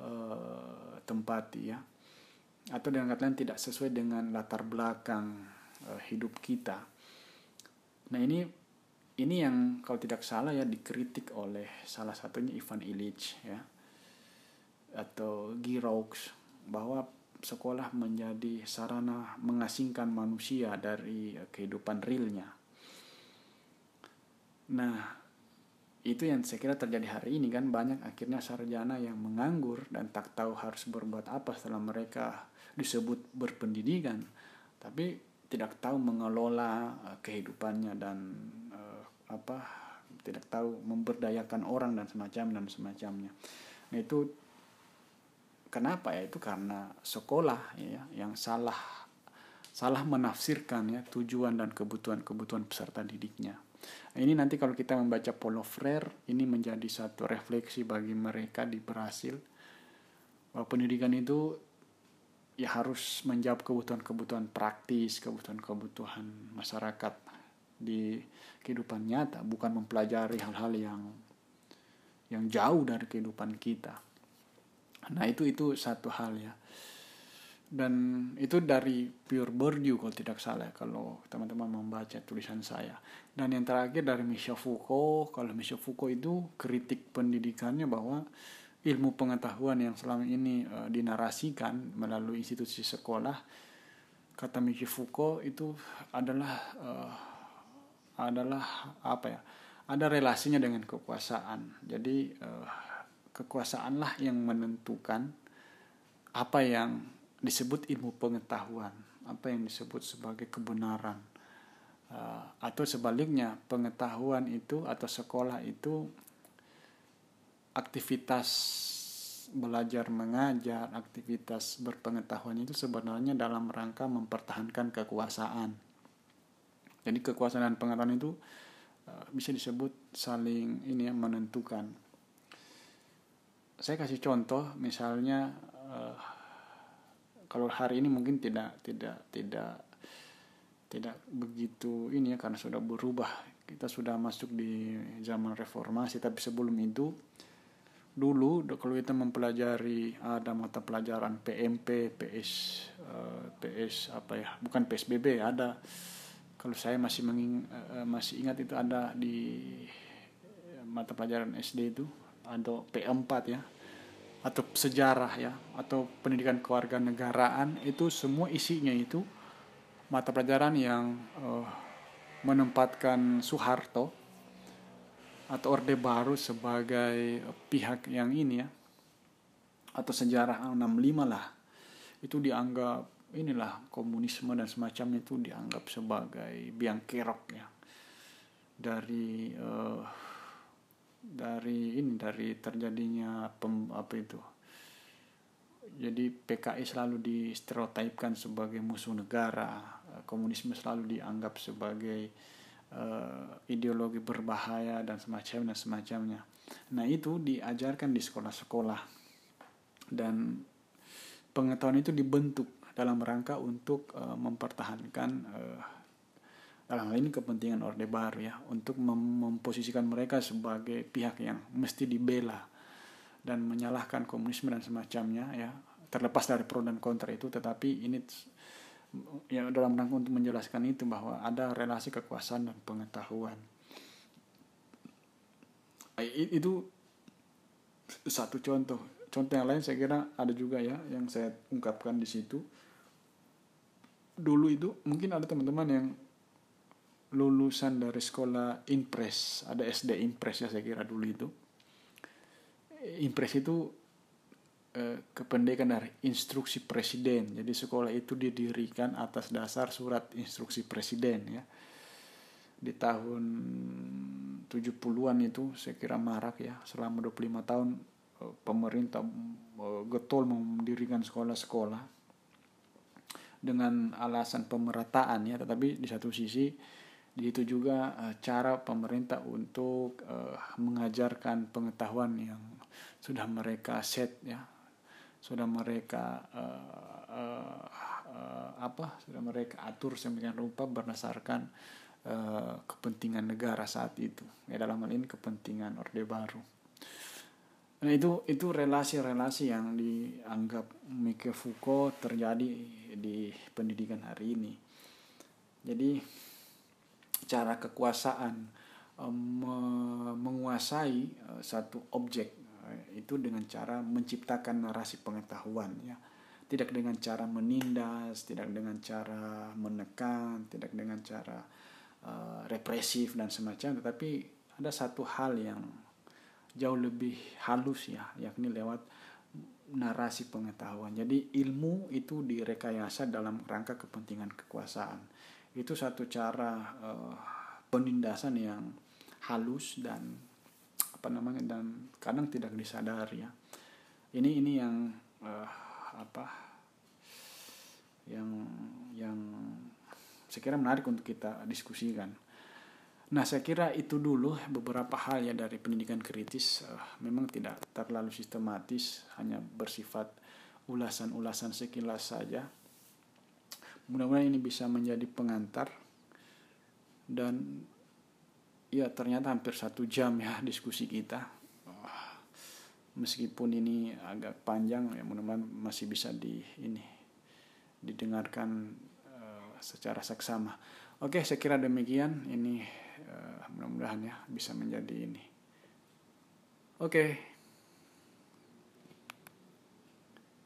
uh, tempati ya. Atau dengan kata lain tidak sesuai dengan latar belakang uh, hidup kita. Nah, ini ini yang kalau tidak salah ya dikritik oleh salah satunya Ivan Illich ya atau Giroux bahwa sekolah menjadi sarana mengasingkan manusia dari kehidupan realnya. Nah, itu yang saya kira terjadi hari ini kan banyak akhirnya sarjana yang menganggur dan tak tahu harus berbuat apa setelah mereka disebut berpendidikan, tapi tidak tahu mengelola uh, kehidupannya dan uh, apa tidak tahu memberdayakan orang dan semacam dan semacamnya. Nah itu Kenapa ya? Itu karena sekolah ya yang salah salah menafsirkan ya tujuan dan kebutuhan-kebutuhan peserta didiknya. Ini nanti kalau kita membaca Paulo Freire, ini menjadi satu refleksi bagi mereka di Brasil bahwa pendidikan itu ya harus menjawab kebutuhan-kebutuhan praktis, kebutuhan-kebutuhan masyarakat di kehidupan nyata, bukan mempelajari hal-hal yang yang jauh dari kehidupan kita. Nah itu itu satu hal ya. Dan itu dari Pierre Bourdieu kalau tidak salah kalau teman-teman membaca tulisan saya. Dan yang terakhir dari Michel Foucault, kalau Michel Foucault itu kritik pendidikannya bahwa ilmu pengetahuan yang selama ini uh, dinarasikan melalui institusi sekolah kata Michel Foucault itu adalah uh, adalah apa ya ada relasinya dengan kekuasaan jadi uh, kekuasaanlah yang menentukan apa yang disebut ilmu pengetahuan apa yang disebut sebagai kebenaran uh, atau sebaliknya pengetahuan itu atau sekolah itu aktivitas belajar mengajar, aktivitas berpengetahuan itu sebenarnya dalam rangka mempertahankan kekuasaan. Jadi kekuasaan dan pengetahuan itu uh, bisa disebut saling ini ya menentukan. Saya kasih contoh misalnya uh, kalau hari ini mungkin tidak tidak tidak tidak begitu ini ya karena sudah berubah. Kita sudah masuk di zaman reformasi tapi sebelum itu dulu kalau kita mempelajari ada mata pelajaran PMP, PS, uh, eh, PS apa ya, bukan PSBB ada. Kalau saya masih uh, masih ingat itu ada di mata pelajaran SD itu atau P4 ya atau sejarah ya atau pendidikan kewarganegaraan itu semua isinya itu mata pelajaran yang uh, menempatkan Soeharto atau Orde Baru sebagai pihak yang ini ya atau sejarah 65 lah. Itu dianggap inilah komunisme dan semacamnya itu dianggap sebagai biang kerok ya dari uh, dari ini dari terjadinya pem, apa itu jadi PKI selalu distereotipkan sebagai musuh negara komunisme selalu dianggap sebagai uh, ideologi berbahaya dan semacam semacamnya. Nah itu diajarkan di sekolah-sekolah dan pengetahuan itu dibentuk dalam rangka untuk uh, mempertahankan uh, dalam hal ini kepentingan Orde Baru ya untuk mem memposisikan mereka sebagai pihak yang mesti dibela dan menyalahkan komunisme dan semacamnya ya. Terlepas dari pro dan kontra itu tetapi ini ya dalam rangka untuk menjelaskan itu bahwa ada relasi kekuasaan dan pengetahuan. Itu satu contoh. Contoh yang lain saya kira ada juga ya yang saya ungkapkan di situ. Dulu itu mungkin ada teman-teman yang lulusan dari sekolah impres ada SD impres ya saya kira dulu itu impres itu Eh, kependekan dari instruksi presiden. Jadi sekolah itu didirikan atas dasar surat instruksi presiden ya. Di tahun 70-an itu saya kira marak ya, selama 25 tahun eh, pemerintah eh, getol mendirikan sekolah-sekolah dengan alasan pemerataan ya, tetapi di satu sisi di itu juga cara pemerintah untuk mengajarkan pengetahuan yang sudah mereka set ya. Sudah mereka uh, uh, uh, apa sudah mereka atur sedemikian rupa berdasarkan uh, kepentingan negara saat itu. Ya dalam hal ini kepentingan orde baru. Nah itu itu relasi-relasi yang dianggap Michael Foucault terjadi di pendidikan hari ini. Jadi cara kekuasaan um, menguasai uh, satu objek itu dengan cara menciptakan narasi pengetahuan ya. Tidak dengan cara menindas tidak dengan cara menekan tidak dengan cara represif dan semacam tetapi ada satu hal yang jauh lebih halus ya yakni lewat narasi pengetahuan. Jadi ilmu itu direkayasa dalam rangka kepentingan kekuasaan itu satu cara uh, penindasan yang halus dan apa namanya dan kadang tidak disadari ya ini ini yang uh, apa yang yang saya kira menarik untuk kita diskusikan. Nah, saya kira itu dulu beberapa hal ya dari pendidikan kritis uh, memang tidak terlalu sistematis, hanya bersifat ulasan-ulasan sekilas saja. Mudah-mudahan ini bisa menjadi pengantar dan ya ternyata hampir satu jam ya diskusi kita. meskipun ini agak panjang ya mudah-mudahan masih bisa di ini didengarkan uh, secara seksama. Oke, saya kira demikian. Ini uh, mudah-mudahan ya bisa menjadi ini. Oke,